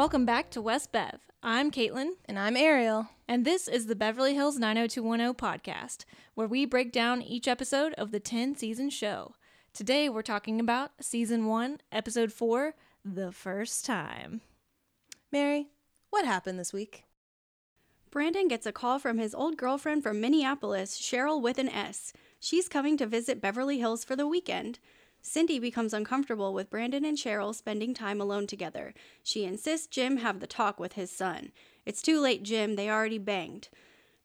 Welcome back to West Bev. I'm Caitlin, And I'm Ariel. and this is the Beverly Hills 90210 podcast, where we break down each episode of the 10 season show. Today we're talking about season 1, episode 4, The First Time. Mary, what happened this week? Brandon gets a call from his old girlfriend from Minneapolis, Cheryl with an S. She's coming to visit Beverly Hills for the weekend. Cindy becomes uncomfortable with Brandon and Cheryl spending time alone together. She insists Jim have the talk with his son. It's too late, Jim, they already banged.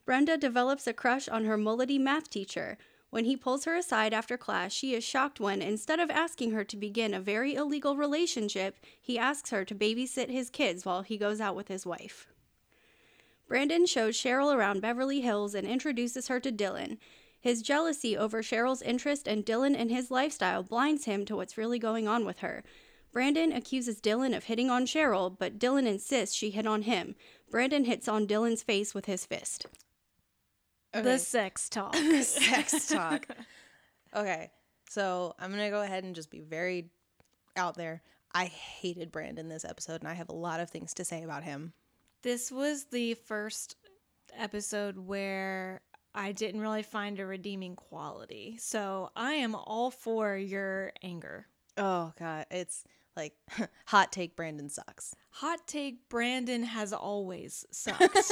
Brenda develops a crush on her mullety math teacher. When he pulls her aside after class, she is shocked when, instead of asking her to begin a very illegal relationship, he asks her to babysit his kids while he goes out with his wife. Brandon shows Cheryl around Beverly Hills and introduces her to Dylan. His jealousy over Cheryl's interest in Dylan and his lifestyle blinds him to what's really going on with her. Brandon accuses Dylan of hitting on Cheryl, but Dylan insists she hit on him. Brandon hits on Dylan's face with his fist. The sex talk. sex talk. Okay, so I'm gonna go ahead and just be very out there. I hated Brandon this episode, and I have a lot of things to say about him. This was the first episode where I didn't really find a redeeming quality. So I am all for your anger. Oh god, it's like hot take. Brandon sucks. Hot take Brandon has always sucked.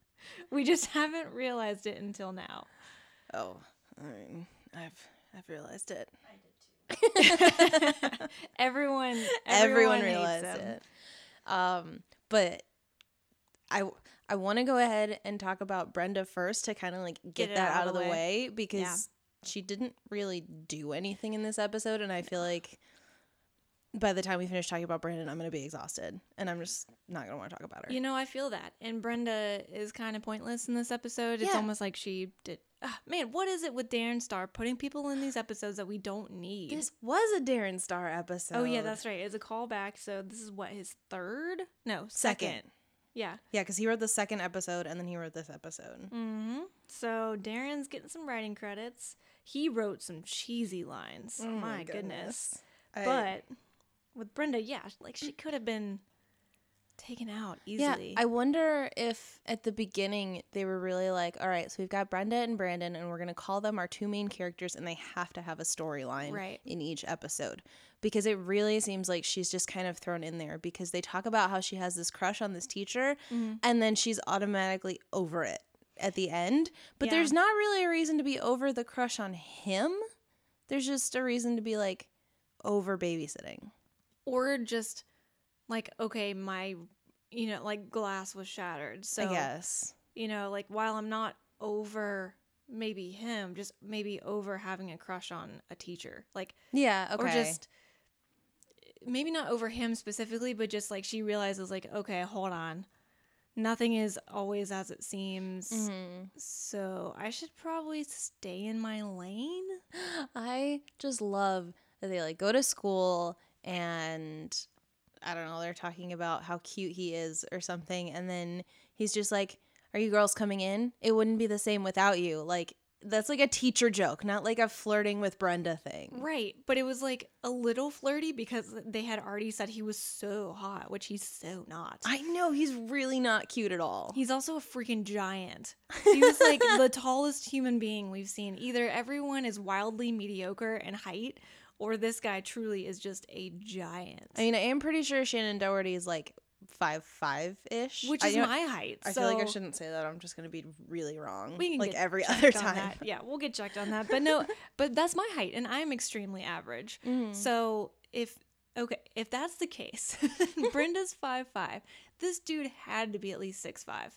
we just haven't realized it until now. Oh, I mean, I've I've realized it. I did too. Everyone, Everyone, everyone, hates realized him. it. Um, but I I want to go ahead and talk about Brenda first to kind of like get, it that out, of the way, because Yeah. she didn't really do anything in this episode, and I feel like by the time we finish talking about Brandon, I'm gonna be exhausted, and I'm just not gonna want to talk about her. You know, I feel that. And Brenda is kind of pointless in this episode. It's Yeah. almost like she did. Ah, man, what is it with Darren Star putting people in these episodes that we don't need? this was a Darren Star episode. oh, yeah, that's right. It's a callback. So this is what, his third? No, second. Second. Yeah. yeah, because he wrote the second episode, and then he wrote this episode. hmm So Darren's getting some writing credits. He wrote some cheesy lines. Oh my goodness. I- But with Brenda, yeah, like she could have been taken out easily. Yeah. I wonder if at the beginning they were really like, all right, so we've got Brenda and Brandon, and we're going to call them our two main characters, and they have to have a storyline Right. in each episode. Because it really seems like she's just kind of thrown in there because they talk about how she has this crush on this teacher, Mm-hmm. and then she's automatically over it at the end. But Yeah. there's not really a reason to be over the crush on him. There's just a reason to be like over babysitting. or just like okay my you know like glass was shattered. So yes. you know like while i'm not over maybe him just maybe over having a crush on a teacher like Yeah, okay. or just maybe not over him specifically but just like she realizes like okay hold on. Nothing is always as it seems. Mhm. so i should probably stay in my lane? I just love that they like go to school and I don't know, they're talking about how cute he is or something and then he's just like, "Are you girls coming in? It wouldn't be the same without you." Like that's like a teacher joke, not like a flirting with Brenda thing. Right, but it was like a little flirty because they had already said he was so hot, which he's so not. I know he's really not cute at all. He's also a freaking giant. He was like the tallest human being we've seen. Either everyone is wildly mediocre in height, or this guy truly is just a giant. I mean, I am pretty sure Shannen Doherty is like five five ish, which is my height. I so feel like I shouldn't say that. I'm just gonna be really wrong. we can like get every other time. that. Yeah, we'll get checked on that. But no, but that's my height, and I'm extremely average. Mhm. So if okay, if that's the case, Brenda's five five. This dude had to be at least six five.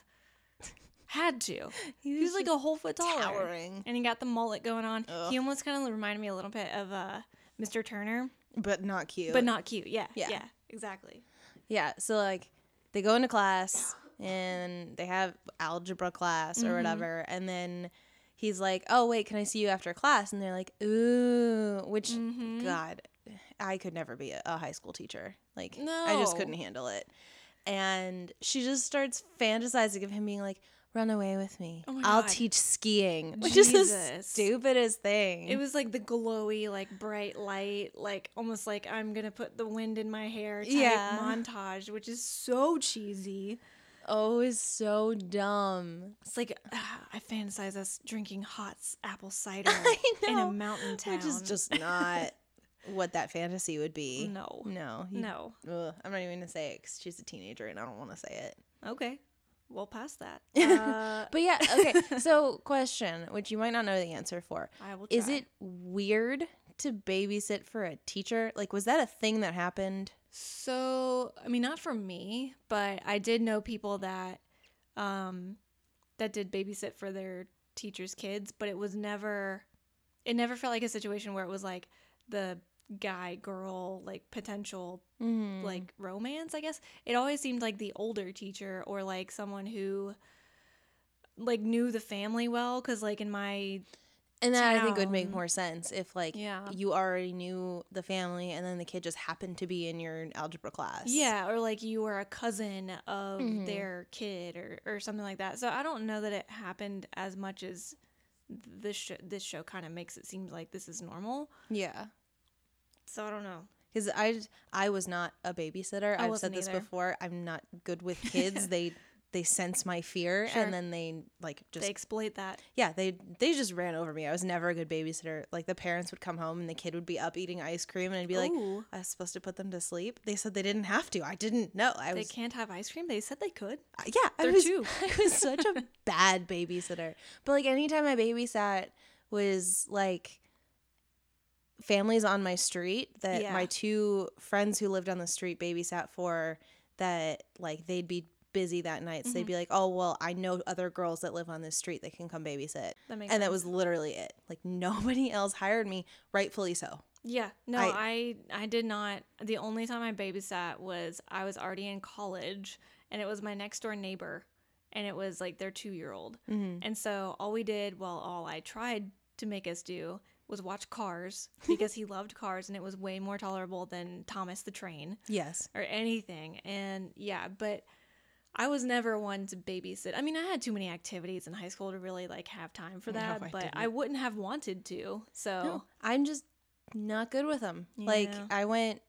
Had to. He was like a whole foot taller, towering. and he got the mullet going on. Ugh. He almost kind of reminded me a little bit of uh, Mr. Turner, but not cute. but not cute. Yeah, yeah, Yeah. exactly. Yeah, so like they go into class and they have algebra class or whatever, and then he's like, "Oh wait, can I see you after class?" And they're like, "Ooh," which Mhm. God, I could never be a, a high school teacher. Like, no. I just couldn't handle it. And she just starts fantasizing of him being like, run away with me. Oh I'll God. teach skiing, which is the Jesus. stupidest thing. It was like the glowy, like bright light, like almost like I'm gonna put the wind in my hair type Yeah. montage, which is so cheesy. oh, it's so dumb. It's like ah, I fantasize us drinking hot apple cider I in a mountain town. Which is just not what that fantasy would be. no, No. you- no. Ugh, I'm not even gonna say it because she's a teenager and I don't want to say it. Okay, well past that. Uh, But yeah, okay. so, question, which you might not know the answer for. I will. Is it weird to babysit for a teacher? Like, was that a thing that happened? So, I mean, not for me, but I did know people that um that did babysit for their teachers' kids, but it was never it never felt like a situation where it was like the guy girl like potential Mm. like romance, I guess. It always seemed like the older teacher or like someone who like knew the family well cuz like in my and that I think would make more sense if, like, Yeah. you already knew the family and then the kid just happened to be in your algebra class. Yeah, or like you were a cousin of Mhm. their kid or, or something like that. So I don't know that it happened as much as this show, this show kind of makes it seem like this is normal. Yeah. So I don't know. Because I, I was not a babysitter. I I've said this either. before. I'm not good with kids. they they sense my fear Sure. and then they like just they exploit that. yeah they they just ran over me. I was never a good babysitter. Like the parents would come home and the kid would be up eating ice cream and I'd be like, I was supposed to put them to sleep. They said they didn't have to. I didn't know. I they was can't have ice cream. They said they could. Uh, yeah. I They're was two. I was such a bad babysitter. But like anytime I babysat was like families on my street that Yeah. my two friends who lived on the street babysat for that like they'd be busy that night so they'd Mhm. be like oh well i know other girls that live on this street that can come babysit That makes and that was literally it like nobody else hired me rightfully so Yeah, no, I- I, I did not. The only time I babysat was I was already in college, and it was my next door neighbor, and it was like their two year old, mm-hmm. and so all we did, well, all I tried to make us do was watch Cars because he loved Cars, and it was way more tolerable than Thomas the Train yes or anything. And yeah, but I was never one to babysit. I mean, I had too many activities in high school to really like have time for No, that, I but didn't. I wouldn't have wanted to. So No, I'm just not good with them. Like I went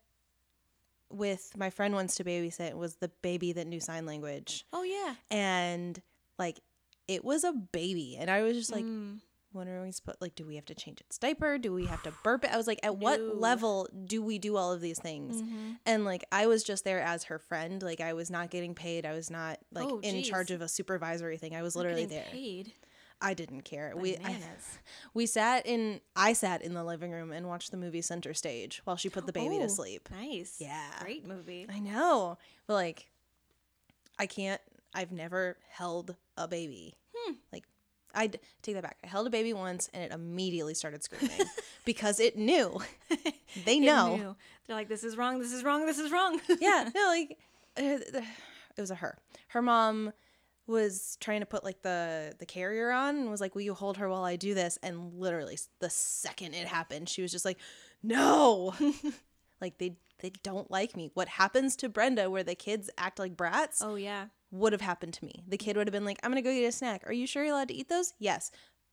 with my friend once to babysit. It was the baby that knew sign language, oh yeah, and like it was a baby, and I was just like, Mm. When are we supposed? Like, do we have to change its diaper? Do we have to burp it? I was like, at what level do we do all of these things? Mhm. And like I was just there as her friend. Like I was not getting paid. I was not like Oh, in charge of a supervisory thing. I was literally there. Paid. I didn't care. We I, we sat in I sat in the living room and watched the movie Center Stage while she put the baby Oh, to sleep. Nice. Yeah. Great movie. I know. But like I can't I've never held a baby. Hmm. Like I take that back. I held a baby once and it immediately started screaming because it knew. They know. knew. They're like, this is wrong. This is wrong. This is wrong. yeah, no, like uh, it was a her. Her mom was trying to put like the the carrier on and was like, "Will you hold her while I do this?" And literally the second it happened, she was just like, "No." like they they don't like me. What happens to Brenda where the kids act like brats oh yeah. Would have happened to me. The kid would have been like, "I'm going to go get a snack. Are you sure you're allowed to eat those?" "Yes."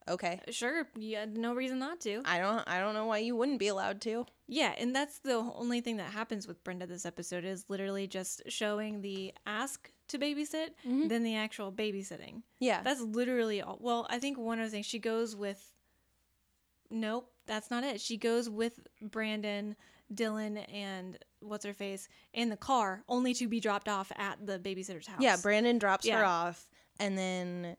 Okay. Sure. You had no reason not to. I don't I don't know why you wouldn't be allowed to. Yeah, and that's the only thing that happens with Brenda this episode is literally just showing the ask to babysit, Mhm. then the actual babysitting. Yeah. That's literally all. Well, I think one of the things she goes with. Nope, that's not it. She goes with Brandon, Dylan, and what's her face in the car, only to be dropped off at the babysitter's house. Yeah, Brandon drops her off, and then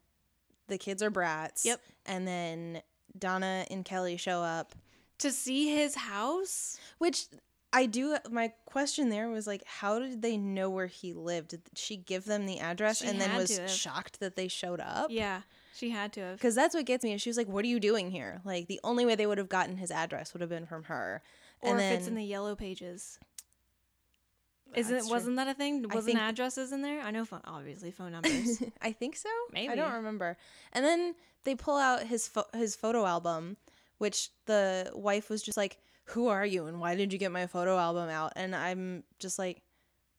the kids are brats. Yep. And then Donna and Kelly show up, to see his house. which I do. My question there was like, how did they know where he lived? Did she give them the address She and then was shocked that they showed up? Yeah, she had to have. Because that's what gets me. She was like, "What are you doing here?" Like the only way they would have gotten his address would have been from her. Or and if then it's in the yellow pages. Isn't it? Wasn't that a thing? Wasn't think- addresses in there? I know, phone, obviously phone numbers. I think so. Maybe I don't remember. And then they pull out his pho- his photo album, which the wife was just like, "Who are you and why did you get my photo album out?" And I'm just like,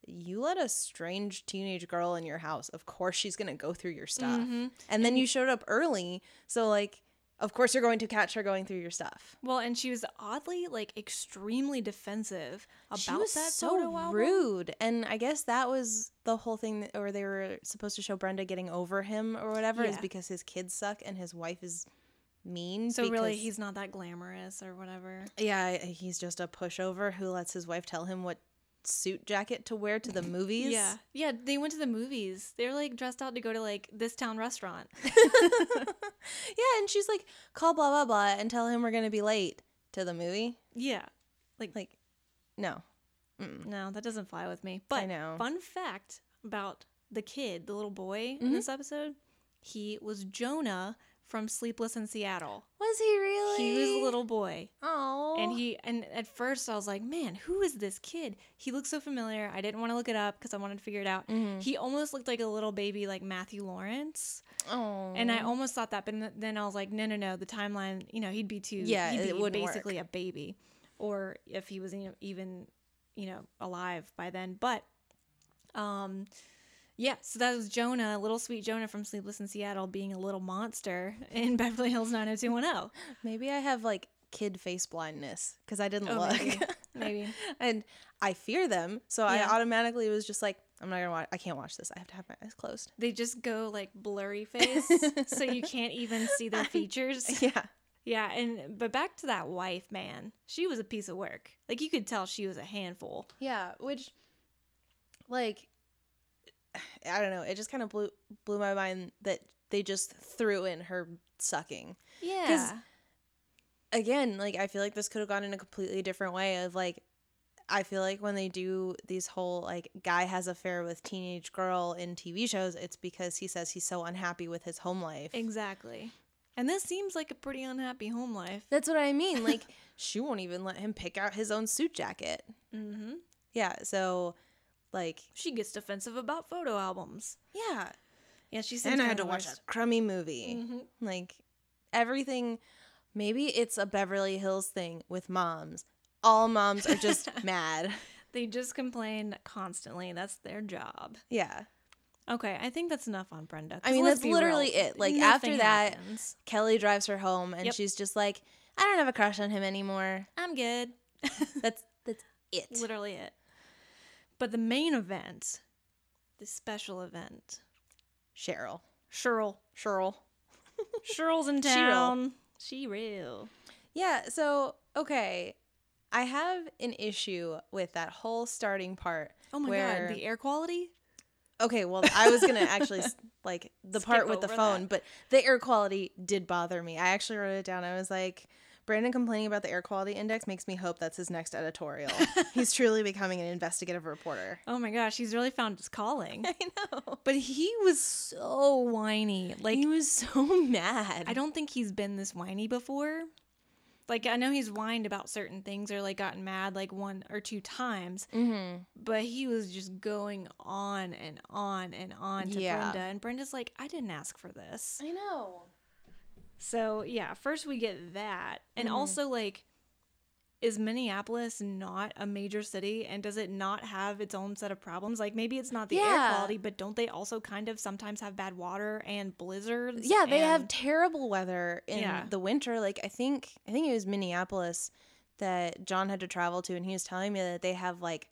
you let a strange teenage girl in your house. Of course she's going to go through your stuff. Mhm. And then you showed up early. So, like, of course you're going to catch her going through your stuff. Well, and she was oddly like extremely defensive about she was that so rude. And I guess that was the whole thing, that, or they were supposed to show Brenda getting over him or whatever, is because his kids suck and his wife is mean. So really, he's not that glamorous or whatever. Yeah, he's just a pushover who lets his wife tell him what suit jacket to wear to the movies. Yeah, yeah. They went to the movies. They were like dressed out to go to like this town restaurant. yeah, and she's like, call blah blah blah and tell him we're gonna be late to the movie. yeah, Like, like no. Mm. no, that doesn't fly with me. But I know. fun fact about the kid, the little boy Mm-hmm. in this episode, he was Jonah from Sleepless in Seattle. Was he really? He was a little boy. Oh. And he and at first I was like, man, who is this kid? He looks so familiar. I didn't want to look it up because I wanted to figure it out. Mm-hmm. He almost looked like a little baby, like Matthew Lawrence. Oh. And I almost thought that, but then I was like, no, no, no. The timeline, you know, he'd be too. Yeah, he'd it be wouldn't basically a baby, or if he was you know, even, you know, alive by then. But, um, yeah. So that was Jonah, little sweet Jonah from Sleepless in Seattle, being a little monster in Beverly Hills 90210. Maybe I have like kid face blindness because I didn't Oh, look. maybe. Maybe. and I fear them, so Yeah. I automatically was just like, I'm not gonna watch. I can't watch this. I have to have my eyes closed. They just go like blurry face, so you can't even see their features. Yeah. Yeah, and but back to that wife, man. She was a piece of work. Like you could tell she was a handful. Yeah, which like I don't know, it just kind of blew blew my mind that they just threw in her sucking. Yeah. Because Again, like I feel like this could have gone in a completely different way of like I feel like when they do these whole like guy has affair with teenage girl in TV shows, it's because he says he's so unhappy with his home life. Exactly. And this seems like a pretty unhappy home life. That's what I mean. Like she won't even let him pick out his own suit jacket. Mm-hmm. Yeah, so like She gets defensive about photo albums. yeah, Yeah, she said. and I had to watch a crummy movie. Mhm. Like everything, maybe it's a Beverly Hills thing with moms. All moms are just mad. They just complain constantly. That's their job. Yeah. Okay, I think that's enough on Brenda. I mean, that's literally real, it. Like, nothing after that- happens. Kelly drives her home and Yep. she's just like, I don't have a crush on him anymore. I'm good. That's that's it. literally it. But the main event, the special event, Cheryl. Cheryl. Cheryl. Cheryl's in town. She real. Yeah, so okay. I have an issue with that whole starting part. Oh my where, god, the air quality? Okay, well, I was gonna actually like the part with the phone, that. but the air quality did bother me. I actually wrote it down. I was like, Brandon complaining about the air quality index makes me hope that's his next editorial. He's truly becoming an investigative reporter. Oh my gosh, he's really found his calling. I know. But he was so whiny. Like He was so mad. I don't think he's been this whiny before. Like I know he's whined about certain things or like gotten mad like one or two times, Mm-hmm. but he was just going on and on and on to Yeah. Brenda, and Brenda's like, "I didn't ask for this." I know. So yeah, first we get that, and Mm-hmm. also like, is Minneapolis not a major city, and does it not have its own set of problems? Like maybe it's not the air quality, but don't they also kind of sometimes have bad water and blizzards? Yeah, they have terrible weather in Yeah. the winter. Like I think I think it was Minneapolis that John had to travel to and he was telling me that they have like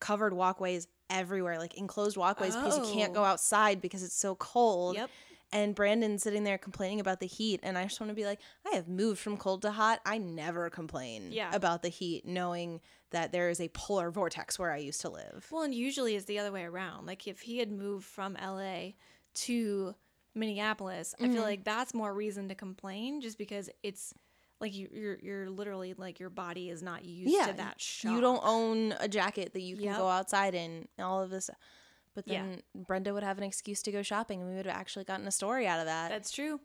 covered walkways everywhere, like enclosed walkways because you can't Oh. go outside because it's so cold. Yep. And Brandon sitting there complaining about the heat and I just want to be like, I have moved from cold to hot. I never complain Yeah. about the heat knowing that there is a polar vortex where I used to live. Well, and usually it's the other way around. Like if he had moved from LA to Minneapolis, I Mm-hmm. feel like that's more reason to complain just because it's like you, you're you're literally like your body is not used yeah, to that shock. You don't own a jacket that you can Yep. go outside in and all of this. But Yeah. then Brenda would have an excuse to go shopping and we would have actually gotten a story out of that. That's true.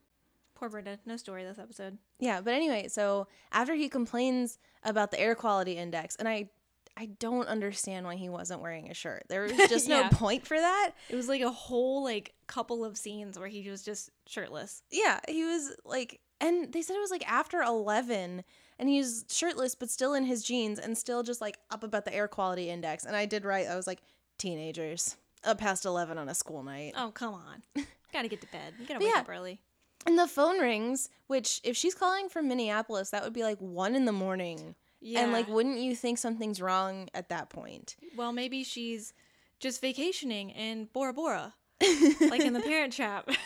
Poor Brenda. No story this episode. yeah, but anyway, so after he complains about the air quality index, and I I don't understand why he wasn't wearing a shirt. There was just Yeah. no point for that. It was like a whole like couple of scenes where he was just shirtless. Yeah, he was like and they said it was like after 11 and he was shirtless but still in his jeans and still just like up about the air quality index. And I did write I was like teenagers up past 11 on a school night. Oh, come on. Gotta get to bed. You gotta wake yeah. up early. And the phone rings, which if she's calling from Minneapolis, that would be like one in the morning. Yeah. And like, wouldn't you think something's wrong at that point? well, maybe she's just vacationing in Bora Bora, like in the Parent Trap.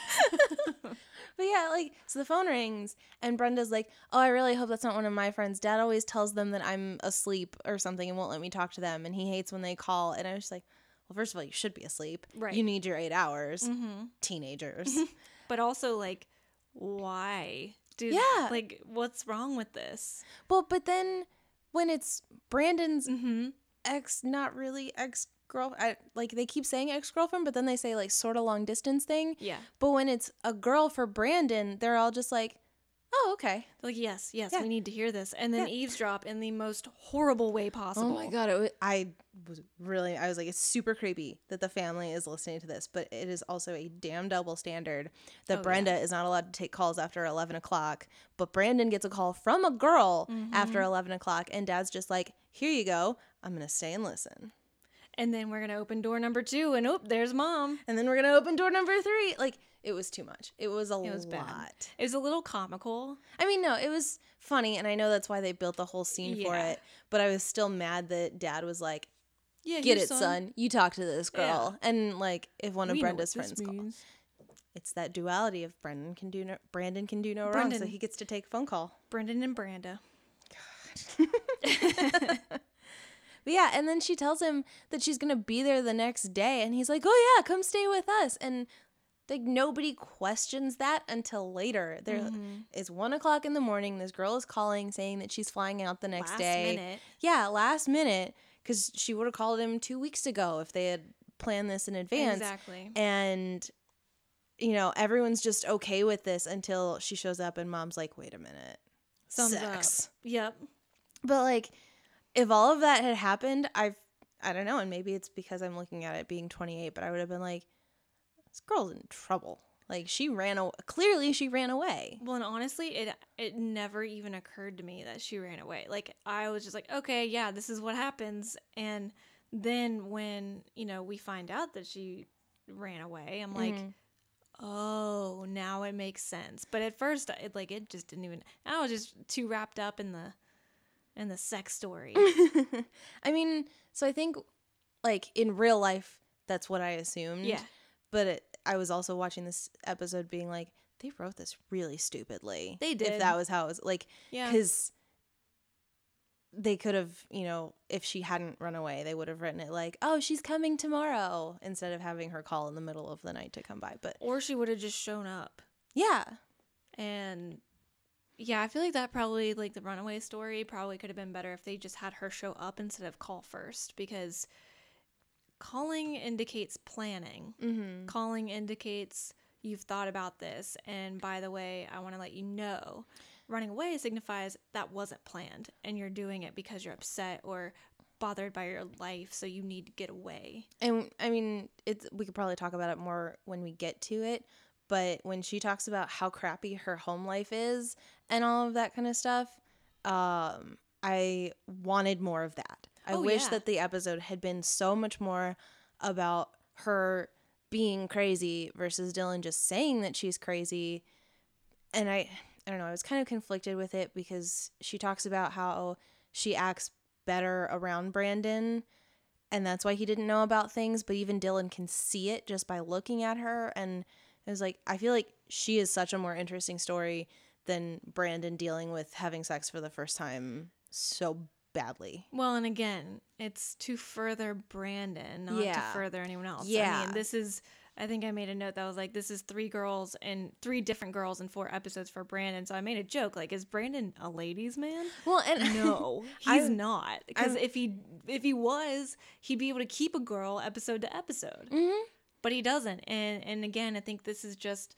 But yeah, like, so the phone rings, and Brenda's like, Oh, I really hope that's not one of my friends. Dad always tells them that I'm asleep or something and won't let me talk to them. And he hates when they call. And I was just like, Well, first of all, you should be asleep. Right. You need your eight hours. mm-hmm. Teenagers. But also, like, why? Dude, Yeah. Like, what's wrong with this? well, but then when it's Brandon's Mm-hmm. ex, not really ex girl, like they keep saying ex girlfriend, but then they say like sort of long distance thing. Yeah. But when it's a girl for Brandon, they're all just like, oh, okay. Like, yes, yes, Yeah. we need to hear this. And then Yeah. eavesdrop in the most horrible way possible. Oh my god, it was, I was really, I was like, it's super creepy that the family is listening to this, but it is also a damn double standard that Oh, yeah. Brenda is not allowed to take calls after 11 o'clock, but Brandon gets a call from a girl after Mm-hmm. 11 o'clock, and dad's just like, here you go, I'm gonna stay and listen. And then we're going to open door number two, and oh, there's mom. And then we're gonna open door number three. Like, it was too much. It was a It was lot. bad. It was a little comical. I mean, no, it was funny, and I know that's why they built the whole scene for it. But I was still mad that Dad was like, Yeah, "Get it, son. You talk to this Yeah. girl." And like, if one of We Brenda's friends calls, it's that duality of Brendan can do no, Brandon can do no wrong, so he gets to take a phone call. Brendan and Branda. But yeah, and then she tells him that she's gonna be there the next day, and he's like, "Oh yeah, come stay with us." And like nobody questions that until later. There is Mm-hmm. one o'clock in the morning. This girl is calling saying that she's flying out the next Last day. minute. Yeah, last minute, because she would have called him two weeks ago if they had planned this in advance. Exactly. And you know, everyone's just okay with this until she shows up, and mom's like, "Wait a minute, Thumbs sex." up. Yep. But like, if all of that had happened, I've I don't know, and maybe it's because I'm looking at it being 28, but I would have been like, this girl's in trouble. Like she ran away. Clearly, she ran away. Well, and honestly, it it never even occurred to me that she ran away. Like I was just like, okay, yeah, this is what happens. And then when you know we find out that she ran away, I'm like, Mhm. oh, now it makes sense. But at first, it like it just didn't even. I was just too wrapped up in the in the sex story. I mean, so I think like in real life, that's what I assumed. yeah, But it, I was also watching this episode, being like, they wrote this really stupidly. They did. If that was how it was like, yeah. because they could have, you know, if she hadn't run away, they would have written it like, "Oh, she's coming tomorrow," instead of having her call in the middle of the night to come by. But Or she would have just shown up. yeah, And yeah, I feel like that probably like the runaway story probably could have been better if they just had her show up instead of call first because calling indicates planning. mm-hmm. Calling indicates you've thought about this and by the way, I want to let you know. Running away signifies that wasn't planned and you're doing it because you're upset or bothered by your life so you need to get away. and I mean, it's we could probably talk about it more when we get to it. But when she talks about how crappy her home life is and all of that kind of stuff, um, I wanted more of that. I Oh, wish yeah. that the episode had been so much more about her being crazy versus Dylan just saying that she's crazy. And I I don't know, I was kind of conflicted with it because she talks about how she acts better around Brandon and that's why he didn't know about things, but even Dylan can see it just by looking at her and it was like I feel like she is such a more interesting story than Brandon dealing with having sex for the first time so badly. Well, and again, it's to further Brandon, not to further anyone else. I Yeah. mean, this is. I think I made a note that was like, this is three girls and three different girls in four episodes for Brandon. So I made a joke like, is Brandon a ladies' man? Well, and No, he's I'm- not. Because if he if he was, he'd be able to keep a girl episode to episode. Mhm. But he doesn't. And and again, I think this is just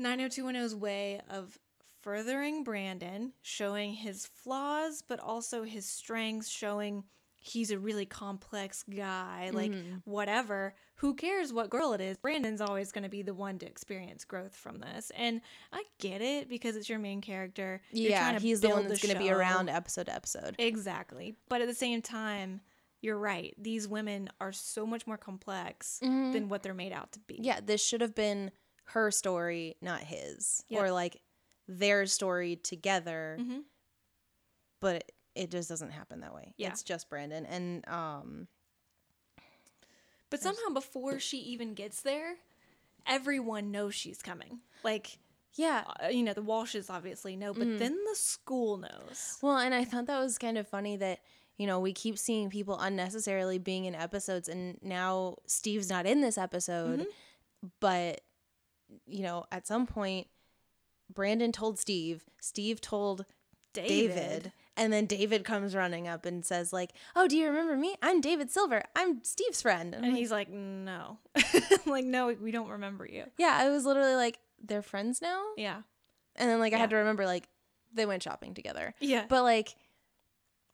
90210's way of furthering Brandon, showing his flaws, but also his strengths, showing he's a really complex guy. Like, Mhm. whatever. Who cares what girl it is? Brandon's always going to be the one to experience growth from this. And I get it because it's your main character. You're yeah, he's the one that's going to be around episode to episode. Exactly. But at the same time, you're right. These women are so much more complex Mhm. than what they're made out to be. Yeah, this should have been her story, not his, Yep. or like their story together. hmm But it, it just doesn't happen that way. Yeah. It's just Brandon, and um, But somehow before she even gets there, everyone knows she's coming. Like, yeah. uh, you know, the Walshes obviously know, but Mhm. then the school knows. Well, and I thought that was kind of funny that you know we keep seeing people unnecessarily being in episodes, and now Steve's not in this episode, Mm-hmm. but you know at some point. Brandon told Steve. Steve told David. And then David comes running up and says, like, oh, do you remember me? I'm David Silver. I'm Steve's friend. And And like, he's like, no. like, no, we don't remember you. yeah, I was literally like, they're friends now? Yeah. And then, like, I had to remember, like, they went shopping together. Yeah. But, like,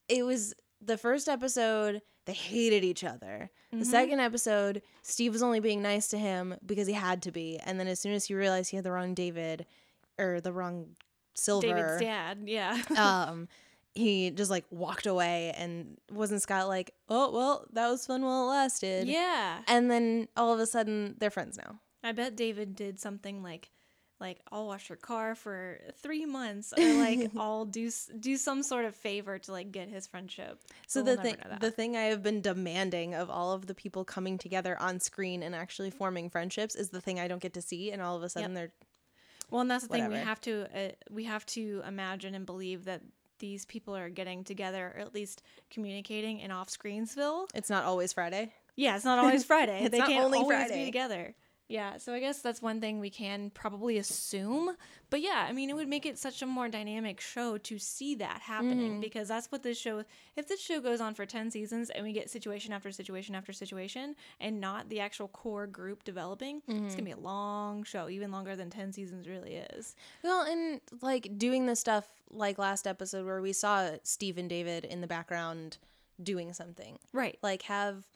it was the first episode, they hated each other. The Mhm. second episode, Steve was only being nice to him because he had to be. And then as soon as he realized he had the wrong David or the wrong Silver. David's dad. Yeah. um he just like walked away and wasn't Scott like, oh well, that was fun while it lasted. yeah. And then all of a sudden they're friends now. I bet David did something like, like I'll wash your car for three months, or like I'll do do some sort of favor to like get his friendship. So the we'll thing the thing I have been demanding of all of the people coming together on screen and actually forming friendships is the thing I don't get to see and all of a sudden they're Well, and that's the thing. We have to uh, we have to imagine and believe that these people are getting together, or at least communicating in off screensville. it's not always Friday. Yeah, it's not always Friday. They can't only always Friday. be together. Yeah, so I guess that's one thing we can probably assume. But yeah, I mean, it would make it such a more dynamic show to see that happening Mhm. because that's what this show. If this show goes on for ten seasons and we get situation after situation after situation, and not the actual core group developing, it's gonna be a long show, even longer than ten seasons really is. Well, and like doing the stuff like last episode where we saw Steve and David in the background doing something. Right. Like have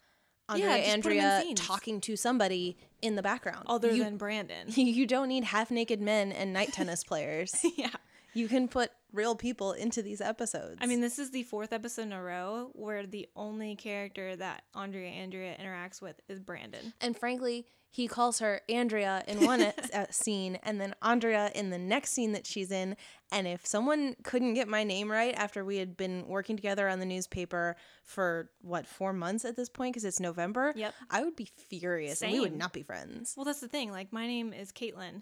Yeah, Andrea just put 'em in Andrea talking to somebody in the background. Other you, than Brandon. you don't need half naked men and night tennis players. yeah. You can put real people into these episodes. I mean, this is the fourth episode in a row where the only character that Andrea Andrea interacts with is Brandon. and frankly, he calls her Andrea in one uh, scene and then Andrea in the next scene that she's in. And if someone couldn't get my name right after we had been working together on the newspaper for what, four months at this point, because it's November, Yep. I would be furious and we would not be friends. Well, that's the thing. Like, my name is Caitlin,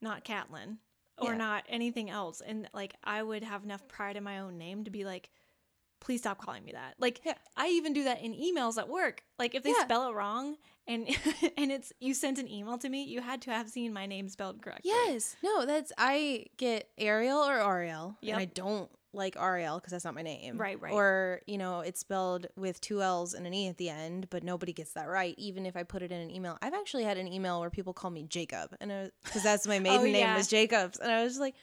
not Catlin, or Yeah. not anything else. And like, I would have enough pride in my own name to be like, please stop calling me that. Like, Yeah. I even do that in emails at work. Like, if they Yeah. spell it wrong and and it's you sent an email to me, you had to have seen my name spelled correctly. Yes. No, that's, I get Ariel or Ariel. Yep. And I don't like Ariel because that's not my name. Right, right. Or, you know, it's spelled with two L's and an E at the end, but nobody gets that right, even if I put it in an email. I've actually had an email where people call me Jacob, and because that's my maiden oh, name Oh, yeah. was Jacobs. And I was like,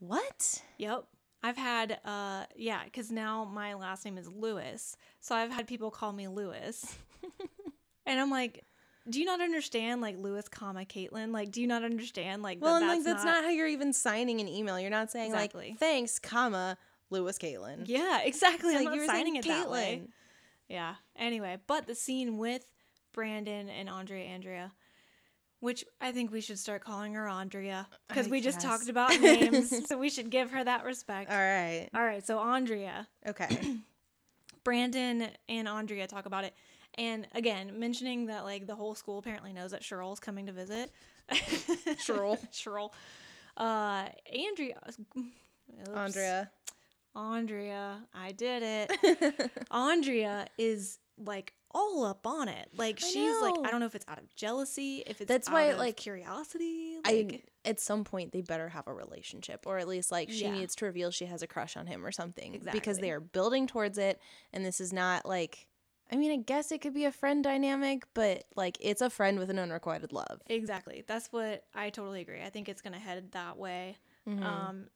what? Yep. I've had uh yeah, cuz now my last name is Lewis. So I've had people call me Lewis. and I'm like, do you not understand like Lewis, comma Caitlin? Like, do you not understand like Well, that and like that's that's not, how you're even signing an email. You're not saying Exactly. like, thanks, comma, Lewis Caitlin. Yeah, exactly. I'm Like you were saying signing it that way. Caitlin. Yeah. Anyway, but the scene with Brandon and Andrea Andrea, which I think we should start calling her Andrea because we just talked about names, so we should give her that respect. All right. All right, so Andrea, Okay. Brandon and Andrea talk about it. And again, mentioning that like the whole school apparently knows that Cheryl's coming to visit. Cheryl. Cheryl. Uh Andrea oops. Andrea. Andrea, I did it. Andrea is like all up on it. Like I she's like. I don't know if it's out of jealousy, if it's That's out why, of like, curiosity. I Like at some point they better have a relationship, or at least like she Yeah. needs to reveal she has a crush on him or something, because they are building towards it, and this is not like. I mean, I guess it could be a friend dynamic, but like it's a friend with an unrequited love. exactly. That's what I totally agree. I think it's gonna head that way. Mhm. Um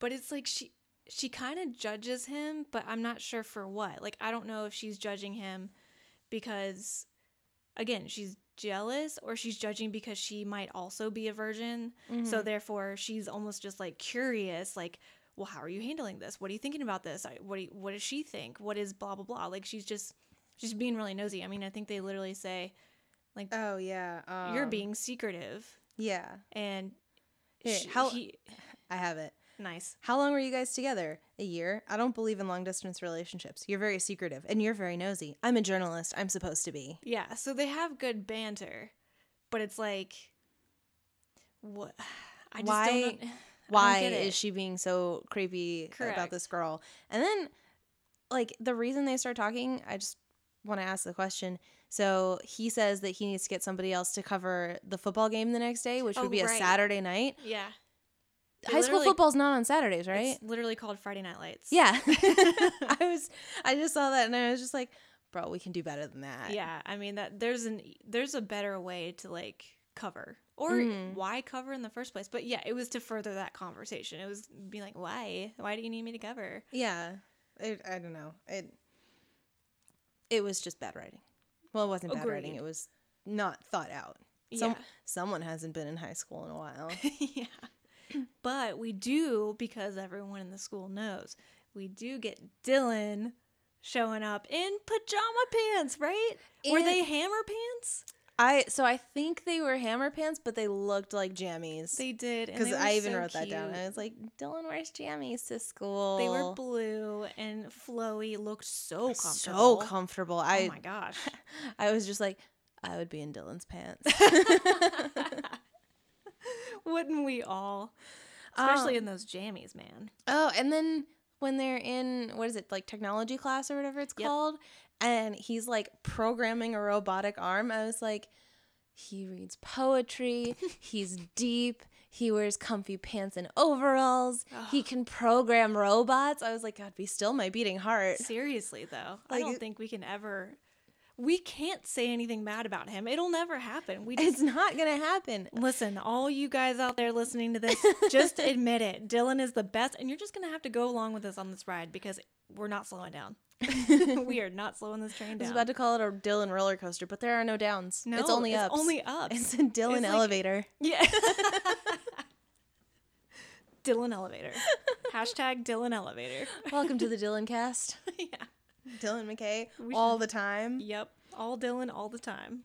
but it's like she she kind of judges him, but I'm not sure for what. Like I don't know if she's judging him because again, she's jealous or she's judging because she might also be a virgin. So Mhm. therefore, she's almost just like curious, like, well, how are you handling this? What are you thinking about this? I- What do you, what does she think? What is blah blah blah? Like she's just she's being really nosy. I mean, I think they literally say, like, Oh yeah. you're um, being secretive, Yeah. and Here, sh- how- he, I have it. Nice. How long were you guys together? A year? I don't believe in long distance relationships. You're very secretive and you're very nosy. I'm a journalist. I'm supposed to be. Yeah, so they have good banter, but it's like, what? I just Why- don't. I don't Why get is she being so creepy about this girl? And then, like, the reason they start talking, I just want to ask the question. So he says that he needs to get somebody else to cover the football game the next day, which Oh, would be a. Saturday night. Yeah, They High school football's not on Saturdays, right? It's literally called Friday Night Lights. Yeah. I was I just saw that and I was just like, bro, we can do better than that. yeah. I mean that there's an there's a better way to like cover or Mhm. why cover in the first place. But yeah, it was to further that conversation. It was be like, why? Why do you need me to cover? Yeah. It, I don't know. It it was just bad writing. Well, it wasn't bad writing. It was not thought out. Some yeah. someone hasn't been in high school in a while. yeah. But we do, because everyone in the school knows, we do get Dylan showing up in pajama pants, right? Were they hammer pants? I so I think they were hammer pants, but they looked like jammies. They did. because I even so wrote that down. I was like, Dylan wears jammies to school. They were blue and flowy, looked so comfortable. so comfortable. Oh I oh my gosh. I was just like, I would be in Dylan's pants. Wouldn't we all? Especially Um, in those jammies, man. Oh, and then when they're in what is it like technology class or whatever it's Yep. called, and he's like programming a robotic arm, I was like, he reads poetry. he's deep. He wears comfy pants and overalls. He can program robots. I was like, God, be still my beating heart. Seriously, though, I don't think we can ever. We can't say anything bad about him. It'll never happen. We It's not gonna happen. listen. All you guys out there listening to this, just admit it. Dylan is the best, and you're just gonna have to go along with us on this ride because we're not slowing down. we are not slowing this train down. I was about to call it a Dylan roller coaster, but there are no downs. no, it's only ups. Only ups. It's a Dylan It's like- elevator. Yeah. Dylan elevator. Hashtag Dylan elevator. Welcome to the Dylan cast. yeah. Dylan McKay We all should- the time. Yep. All Dylan all the time.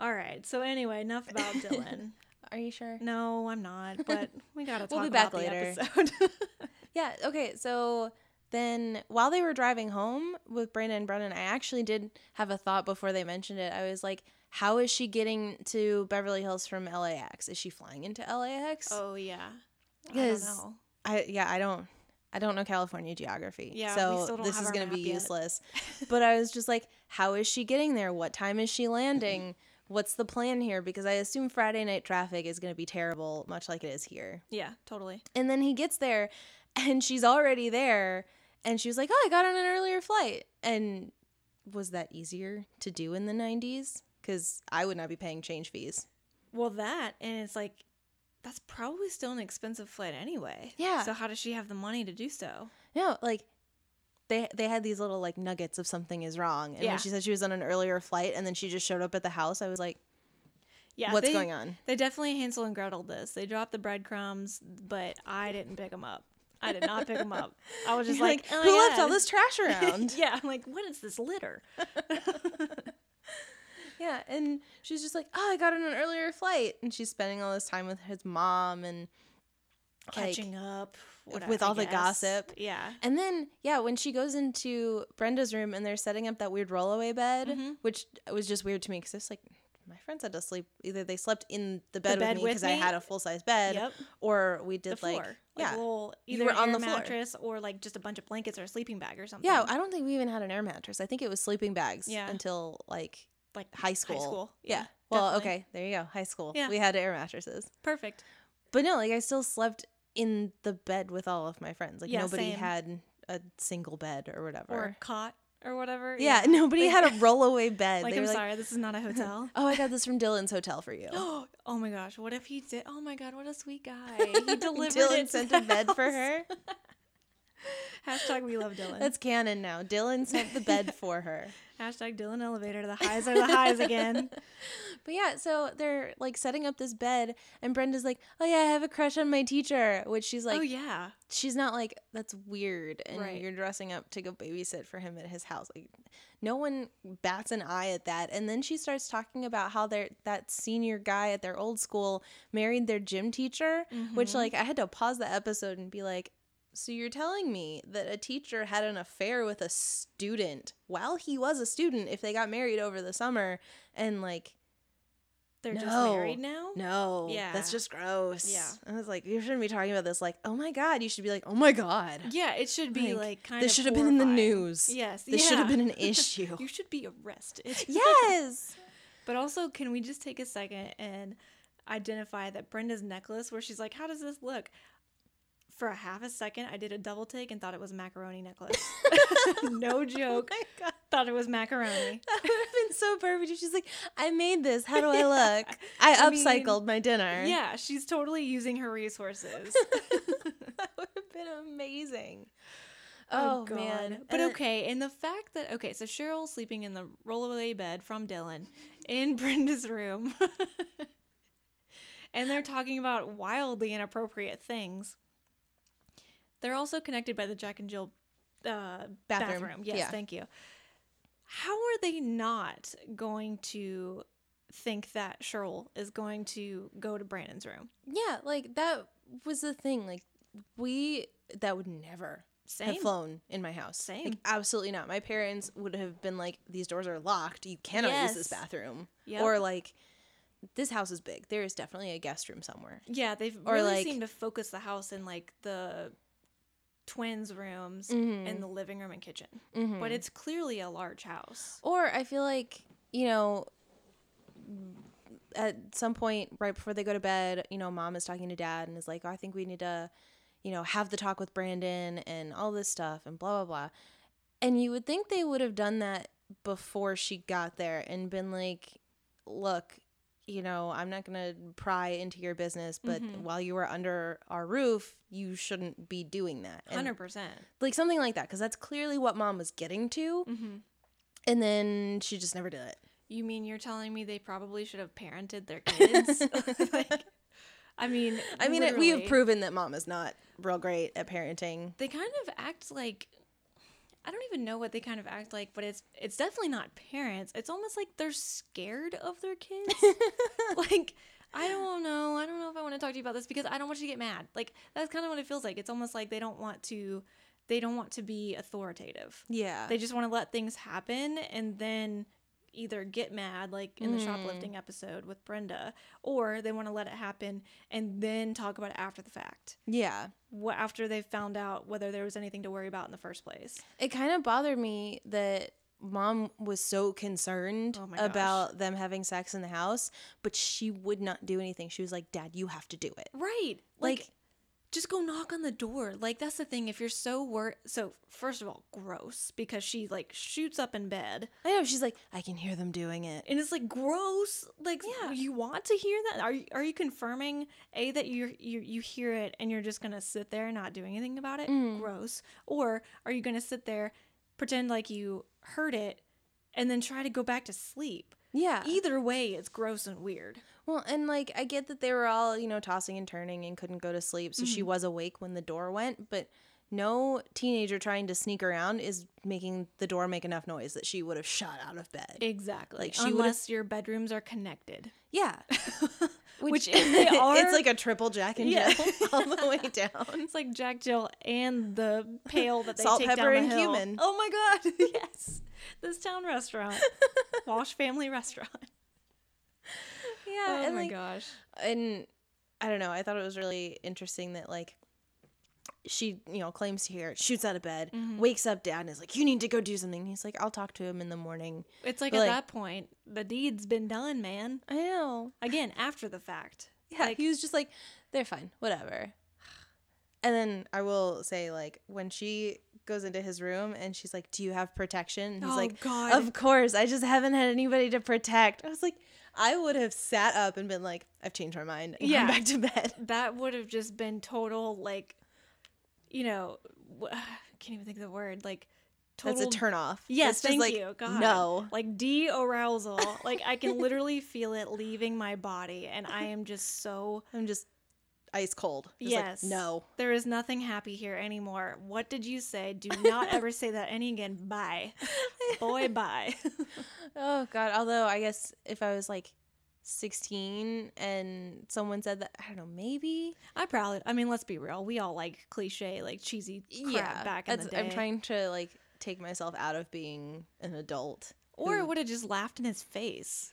All right. So anyway, enough about Dylan. Are you sure? no, I'm not. But we gotta talk We'll be about back the later. episode. Yeah, okay. So then while they were driving home with Brandon and Brennan, I actually did have a thought before they mentioned it. I was like, how is she getting to Beverly Hills from LAX? Is she flying into LAX? oh yeah. I don't Because know. I yeah, I don't I don't know California geography. Yeah, so this is gonna be yet. useless. but I was just like, how is she getting there? What time is she landing? What's the plan here? Because I assume Friday night traffic is gonna be terrible, much like it is here. Yeah, totally. And then he gets there and she's already there and she was like, "Oh, I got on an earlier flight." And was that easier to do in the 90s? Cuz I would not be paying change fees. Well, that and it's like that's probably still an expensive flight anyway. Yeah. So how does she have the money to do so? No, like they they had these little like nuggets of something is wrong. And Yeah. when she said she was on an earlier flight and then she just showed up at the house, I was like, Yeah. "What's they- going on?" They definitely Hansel and Gretel this. They dropped the breadcrumbs, but I didn't pick them up. I did not pick them up. I was just You're like, "Oh, oh "Who left all this trash around?" yeah, I'm like, what is this litter? Yeah, and she's just like, "Oh, I got on an earlier flight." And she's spending all this time with his mom and like, Catching up whatever, with all the gossip. Yeah. And then, yeah, when she goes into Brenda's room and they're setting up that weird rollaway bed, Mhm. which was just weird to me because it's like my friends had to sleep. Either they slept in the bed, bed with me because I had a full size bed, Yep. or we The did floor. like, Like, yeah, little You either were on the floor. mattress or like just a bunch of blankets or a sleeping bag or something. yeah. I don't think we even had an air mattress. I think it was sleeping bags Yeah. until like like high school. school. Yeah. Yeah, Well, definitely. okay, there you go. High school. Yeah. We had air mattresses. Perfect. But no, like I still slept in the bed with all of my friends. Like Yeah, nobody same. had a single bed or whatever. Or a cot or whatever. yeah, nobody Like- had a rollaway bed. Like they I'm were like, sorry, this is not a hotel. "Oh, I got this from Dylan's hotel for you." oh my gosh, what if he did? Oh my god, what a sweet guy. He delivered Dylan it sent a bed for her. Hashtag we love Dylan. That's canon now. Dylan sent the bed for her. Hashtag Dylan elevator. The highs are the highs again. But yeah, so they're like setting up this bed, and Brenda's like, "Oh yeah, I have a crush on my teacher," which she's oh, like, oh yeah. she's not like that's weird, and Right. you're dressing up to go babysit for him at his house. Like, no one bats an eye at that. And then she starts talking about how their that senior guy at their old school married their gym teacher, which mm-hmm. like I had to pause the episode and be like. So you're telling me that a teacher had an affair with a student while he was a student if they got married over the summer and like They're just married now. no, Yeah. that's just gross. Yeah. I was like, you shouldn't be talking about this. Like, oh my god, you should be like, oh my god, Yeah, it should be Like, like, kind this should have been in the news. Yes, This should have been an issue. you should be arrested. yes. But also, can we just take a second and identify that Brenda's necklace, where she's like, "How does this look?" For a half a second, I did a double take and thought it was a macaroni necklace. Oh no joke. Oh Thought it was macaroni. that would have been so perfect. She's like, I made this. How do I look? I I mean, upcycled my dinner. Yeah, she's totally using her resources. that would have been amazing. Oh, oh man, But And- okay, and the fact that okay, so Cheryl's sleeping in the rollaway bed from Dylan in Brenda's room. and they're talking about wildly inappropriate things. They're also connected by the Jack and Jill uh, bathroom. Bathroom, Yes, yeah. thank you. How are they not going to think that Cheryl is going to go to Brandon's room? Yeah, like that was the thing. Like we that would never Same. have flown in my house. Same. Like absolutely not. My parents would have been like, These doors are locked. You cannot use this bathroom. Yep. Or like this house is big. There is definitely a guest room somewhere. Yeah, they've Or, really like- seemed to focus the house in like the twins' rooms Mm-hmm. and the living room and kitchen. Mhm. But it's clearly a large house. Or I feel like, you know, at some point right before they go to bed, you know, mom is talking to dad and is like, oh, I think we need to, you know, have the talk with Brandon and all this stuff and blah, blah, blah. And you would think they would have done that before she got there and been like, look, you know, I'm not going to pry into your business, but while you were under our roof, you shouldn't be doing that. And, Hundred percent. like something like that, because that's clearly what mom was getting to. Mm-hmm. And then she just never did it. You mean you're telling me they probably should have parented their kids? like, I mean, I mean, it, we have proven that mom is not real great at parenting. They kind of act like I don't even know what they kind of act like, but it's it's definitely not parents. It's almost like they're scared of their kids. like I don't know. I don't know if I want to talk to you about this because I don't want you to get mad. Like that's kind of what it feels like. It's almost like they don't want to they don't want to be authoritative. Yeah. They just want to let things happen and then either get mad like in the mm-hmm. shoplifting episode with Brenda or they want to let it happen and then talk about it after the fact. yeah. What after they've found out whether there was anything to worry about in the first place. It kind of bothered me that mom was so concerned Oh about them having sex in the house, but she would not do anything. She was like, Dad, you have to do it. Right. Like, Like- just go knock on the door. Like that's the thing. If you're so worried, so first of all, gross because she like shoots up in bed, I know. She's like, I can hear them doing it. and it's like gross. Like, Yeah. you want to hear that? Are you are you confirming a that you you you hear it and you're just gonna sit there not do anything about it? Mm. Gross. Or are you gonna sit there, pretend like you heard it, and then try to go back to sleep? Yeah. Either way, it's gross and weird. Well, and like, I get that they were all, you know, tossing and turning and couldn't go to sleep. So she mm-hmm. was awake when the door went, but no teenager trying to sneak around is making the door make enough noise that she would have shot out of bed. Exactly. Like, she Unless your bedrooms are connected. Yeah. Which, if they are, it's like a triple Jack and Yeah. Jill all the way down. it's like Jack Jill and the pail that they Salt, take pepper, down and the hill. cumin. Oh my god! yes, this town restaurant, Walsh Family Restaurant. Yeah, Oh and my like, gosh. and I don't know. I thought it was really interesting that like she, you know, claims to hear it, shoots out of bed, Mm-hmm. wakes up dad, and is like, "You need to go do something." He's like, "I'll talk to him in the morning." It's like But, at like- that point, the deed's been done, man. I know. Again, after the fact. Yeah, Like- he was just like, "They're fine, whatever." And then I will say, like, when she goes into his room and she's like, "Do you have protection?" And he's Oh, like, God. "Of course, I just haven't had anybody to protect." I was like, I would have sat up and been like, "I've changed my mind," and Yeah. back to bed. That would have just been total, like, you know, I can't even think of the word. Like, That's a turn off. Yes, thank like, you. God. No. Like de arousal. like I can literally feel it leaving my body and I am just so I'm just ice cold. Just Yes. Like, no. There is nothing happy here anymore. What did you say? Do not ever say that any again. Bye. Boy, bye. Oh god. Although I guess if I was like 16 and someone said that, I don't know, maybe. I probably I mean, let's be real. We all like cliche, like cheesy crap back in the day. I'm trying to like take myself out of being an adult. or who- would have just laughed in his face.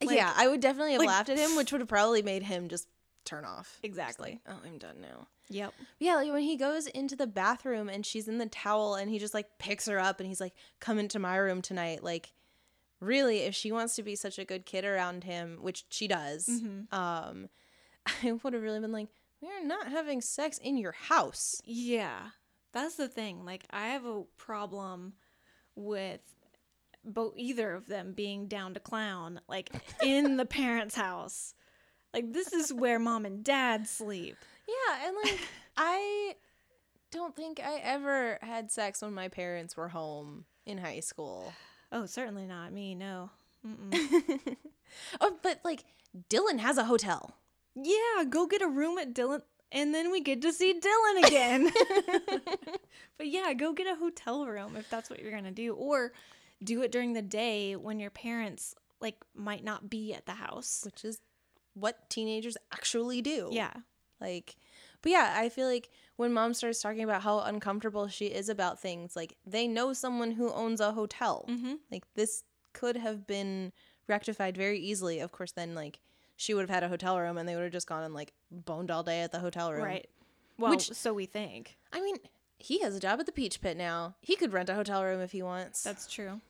Like- yeah, I would definitely have like, laughed at him, which would have probably made him just turn off. Exactly. like, oh, I'm done now. Yep. Yeah, like when he goes into the bathroom and she's in the towel and he just like picks her up and he's like, come into my room tonight. Like, really, if she wants to be such a good kid around him, which she does, Mhm. um, I would have really been like, we're not having sex in your house. Yeah. That's the thing. Like I have a problem with both either of them being down to clown like in the parents' house. Like this is where mom and dad sleep. Yeah, and like, I don't think I ever had sex when my parents were home in high school. Oh, certainly not me. No. Oh, but like, Dylan has a hotel. yeah, go get a room at Dylan, and then we get to see Dylan again. but yeah, go get a hotel room if that's what you're gonna do, or do it during the day when your parents like might not be at the house. which is what teenagers actually do. Yeah. Like, but yeah, I feel like when mom starts talking about how uncomfortable she is about things, like they know someone who owns a hotel. Mm-hmm. Like this could have been rectified very easily. Of course, then like she would have had a hotel room and they would have just gone and like boned all day at the hotel room. Right. Well, Which- so we think. I mean, he has a job at the Peach Pit now. He could rent a hotel room if he wants. That's true.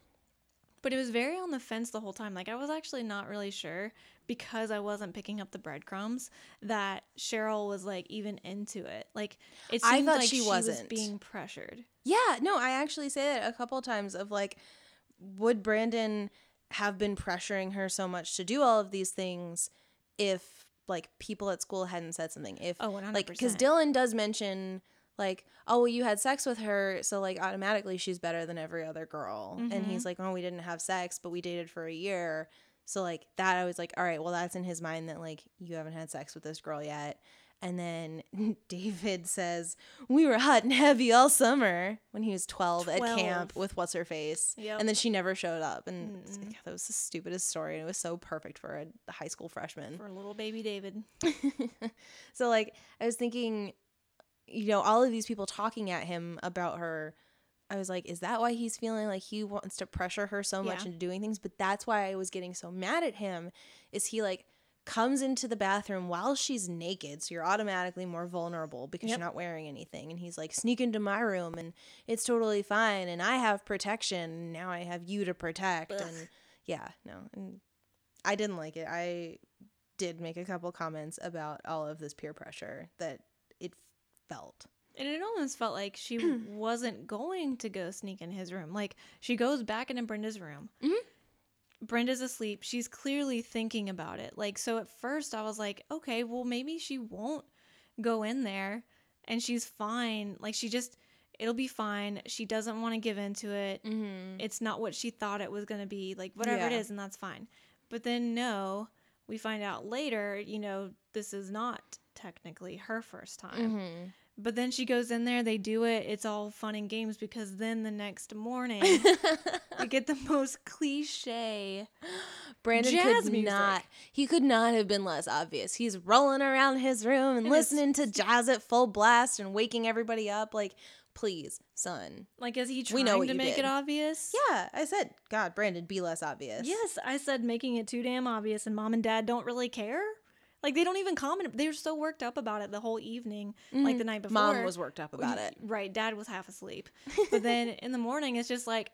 But it was very on the fence the whole time. Like I was actually not really sure because I wasn't picking up the breadcrumbs that Cheryl was like even into it. Like it I thought like she was wasn't. being pressured. Yeah, no, I actually say that a couple times of like, would Brandon have been pressuring her so much to do all of these things if like people at school hadn't said something? If Oh, 100%. like because Dylan does mention like, oh well, you had sex with her, so like automatically she's better than every other girl, and Mhm. he's like, oh, we didn't have sex, but we dated for a year. So like that, I was like, all right, well, that's in his mind that like you haven't had sex with this girl yet. And then David says, We were hot and heavy all summer when he was 12, at camp with What's Her Face. Yep. And then she never showed up. And Mm-mm. that was the stupidest story. And it was so perfect for a high school freshman. For a little baby David. so, like, I was thinking, you know, all of these people talking at him about her. I was like, is that why he's feeling like he wants to pressure her so much Yeah. into doing things? But that's why I was getting so mad at him. Is he like comes into the bathroom while she's naked, so you're automatically more vulnerable because Yep. you're not wearing anything. And he's like, sneak into my room and it's totally fine. And I have protection. And now I have you to protect. Ugh. And yeah, no. And I didn't like it. I did make a couple comments about all of this peer pressure that felt. And it almost felt like she wasn't going to go sneak in his room. Like she goes back into Brenda's room. Mhm. Brenda's asleep. She's clearly thinking about it. Like so at first I was like, okay, well maybe she won't go in there and she's fine. Like she just it'll be fine. She doesn't want to give into it. Mm-hmm. It's not what she thought it was going to be. Like whatever it Yeah. is and that's fine. But then no, we find out later, you know, this is not technically her first time. Mm-hmm. But then she goes in there, they do it, it's all fun and games because then the next morning we get the most cliche. Brandon Jazz could music. not. He could not have been less obvious. He's rolling around his room and And listening to jazz at full blast and waking everybody up. Like, please, son. Like, is he We trying know to make did. it obvious? Yeah, I said, God, Brandon, be less obvious. Yes, I said making it too damn obvious, and mom and dad don't really care. Like, they don't even comment. They're so worked up about it the whole evening, like Mhm. the night before. Mom was worked up about it. Right, dad was half asleep. But then in the morning, it's just like,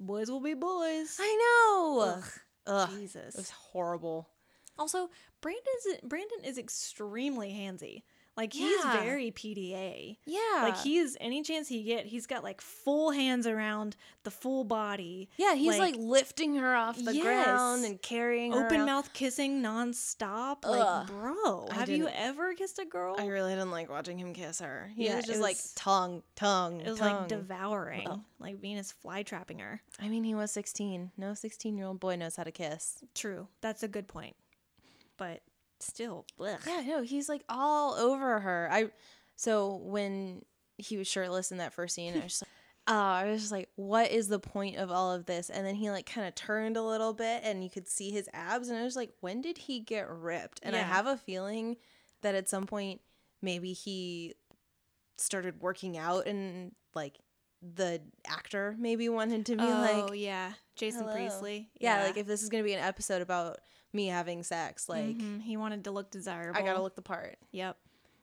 boys will be boys. I know. Ugh, Ugh, Jesus. it was horrible. Also, Brandon's Brandon is extremely handsy. Like he's very PDA. Yeah. Like he's any chance he get, he's got like full hands around the full body, Yeah, he's like, like- lifting her off the ground and carrying her. open mouth kissing nonstop. Ugh. Like, bro, I have you ever kissed a girl? I really didn't like watching him kiss her. He Yeah, was just like tongue, tongue, it was tongue. like devouring, like Venus fly trapping her. I mean, he was 16. No 16 year old boy knows how to kiss. True, that's a good point. But still, blech. Yeah, no, he's like all over her. I so when he was shirtless in that first scene, I was just like, oh, I was just like, what is the point of all of this? And then he like kind of turned a little bit, and you could see his abs, and I was like, when did he get ripped? And I have a feeling that at some point maybe he started working out, and like the actor maybe wanted to be like oh like, yeah, Jason hello. Priestley. yeah, like if this is gonna be an episode about me having sex, like Mhm, he wanted to look desirable. I gotta look the part. Yep.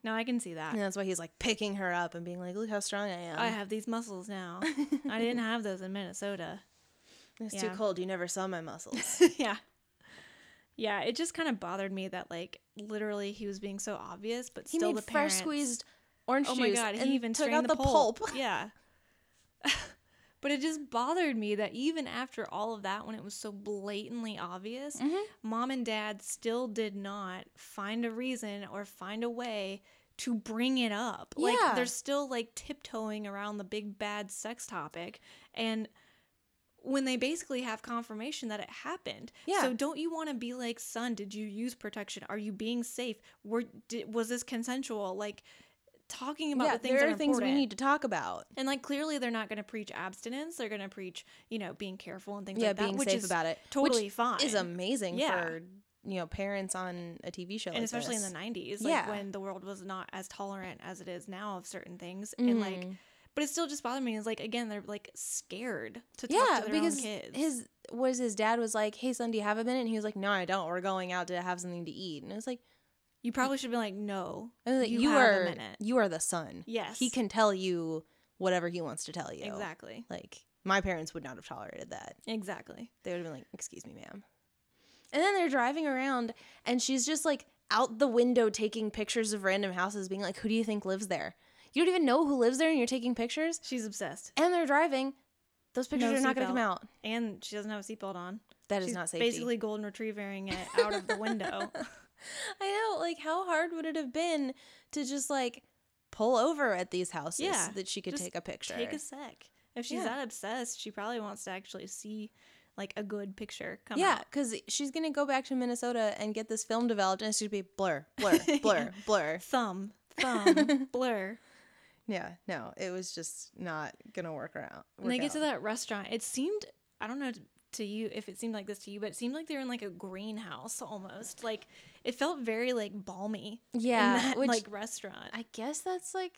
No, I can see that. And that's why he's like picking her up and being like, "Look how strong I am." I have these muscles now. I didn't have those in Minnesota. it's yeah. too cold. You never saw my muscles. yeah. Yeah, it just kind of bothered me that like literally he was being so obvious, but he still made the fresh parents. squeezed orange Oh juice my god, and he even took out the pulp. Yeah. But it just bothered me that even after all of that, when it was so blatantly obvious, Mhm. mom and dad still did not find a reason or find a way to bring it up. Like Yeah. they're still like tiptoeing around the big bad sex topic and when they basically have confirmation that it happened. Yeah. So don't you want to be like, "Son, did you use protection? Are you being safe? Were did, was this consensual?" Like talking about yeah, the things there that are are things we need to talk about. And like clearly they're not going to preach abstinence. They're going to preach, you know, being careful and things yeah, like that, being which safe is about it, totally which fine. is amazing Yeah. for you know parents on a TV show, and like especially this. in the 90s, like Yeah. when the world was not as tolerant as it is now of certain things and like Mhm. but it still just bothered me is like again they're like scared to talk yeah, to their because own kids. his was his dad was like, "Hey, son, do you have a minute?" And he was like, "No, I don't. We're going out to have something to eat." And it was like, you probably should be like, "No." Like, You "You, are minute." you are the son. Yes. he can tell you whatever he wants to tell you. Exactly. Like my parents would not have tolerated that. Exactly. They would have been like, "Excuse me, ma'am." And then they're driving around, and she's just like out the window taking pictures of random houses, being like, "Who do you think lives there? You don't even know who lives there, and you're taking pictures." She's obsessed. And they're driving. Those pictures No are not going to come out. And she doesn't have a seatbelt on. That is She's not safety. basically golden retrievering it out of the window. I know. Like, how hard would it have been to just like pull over at these houses Yeah, so that she could take a picture? Take a sec. If she's Yeah. that obsessed, she probably wants to actually see like a good picture come yeah, because she's gonna go back to Minnesota and get this film developed, and it's gonna be blur, blur, blur, blur. Thumb, thumb, blur. Yeah, no, it was just not gonna work around. When they get to that restaurant, it seemed I don't know to you if it seemed like this to you, but it seemed like they were in like a greenhouse almost. Like it felt very like balmy. yeah, in that, which like restaurant. I guess that's like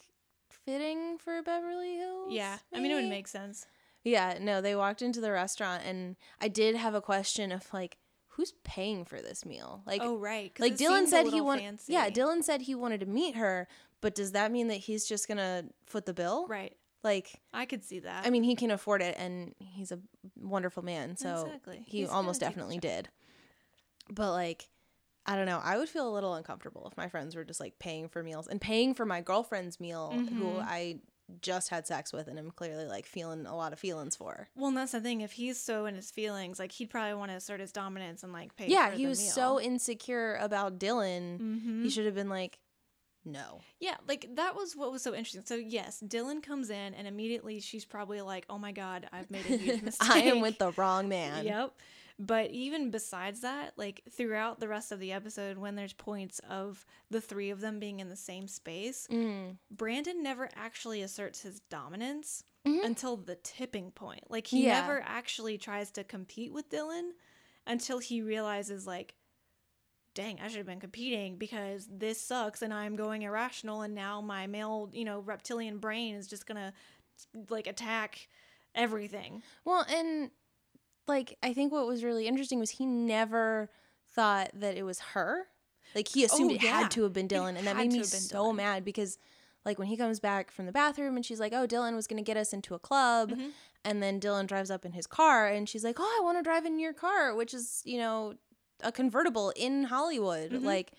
fitting for Beverly Hills. yeah, I mean it would make sense. Yeah, no, they walked into the restaurant, and I did have a question of like, who's paying for this meal? Like, oh right. like Dylan said he wanted. Yeah, Dylan said he wanted to meet her, but does that mean that he's just gonna foot the bill? Right, Like, I could see that. I mean, he can afford it, and he's a wonderful man, so Exactly. he He's almost definitely did. But like, I don't know. I would feel a little uncomfortable if my friends were just like paying for meals and paying for my girlfriend's meal, who Mhm. I just had sex with, and I'm clearly like feeling a lot of feelings for. Well, and that's the thing. If he's so in his feelings, like he'd probably want to assert his dominance and like pay. yeah, he was meal. so insecure about Dylan. Mhm. He should have been like, no. Yeah, like that was what was so interesting. So yes, Dylan comes in and immediately she's probably like, "Oh my god, I've made a huge mistake." I am with the wrong man. Yep. But even besides that, like throughout the rest of the episode, when there's points of the three of them being in the same space, Mm. Brandon never actually asserts his dominance Mhm. until the tipping point. Like he Yeah. never actually tries to compete with Dylan until he realizes like dang, I should have been competing because this sucks and I'm going irrational and now my male, you know, reptilian brain is just to like attack everything. Well, and like I think what was really interesting was he never thought that it was her. Like he assumed Oh, it yeah. had to have been It Dylan, and that made me so Dylan. mad because like when he comes back from the bathroom and she's like, "Oh, Dylan was going to get us into a club." Mhm. And then Dylan drives up in his car and she's like, "Oh, I want to drive in your car," which is, you know, a convertible in Hollywood. Mhm. Like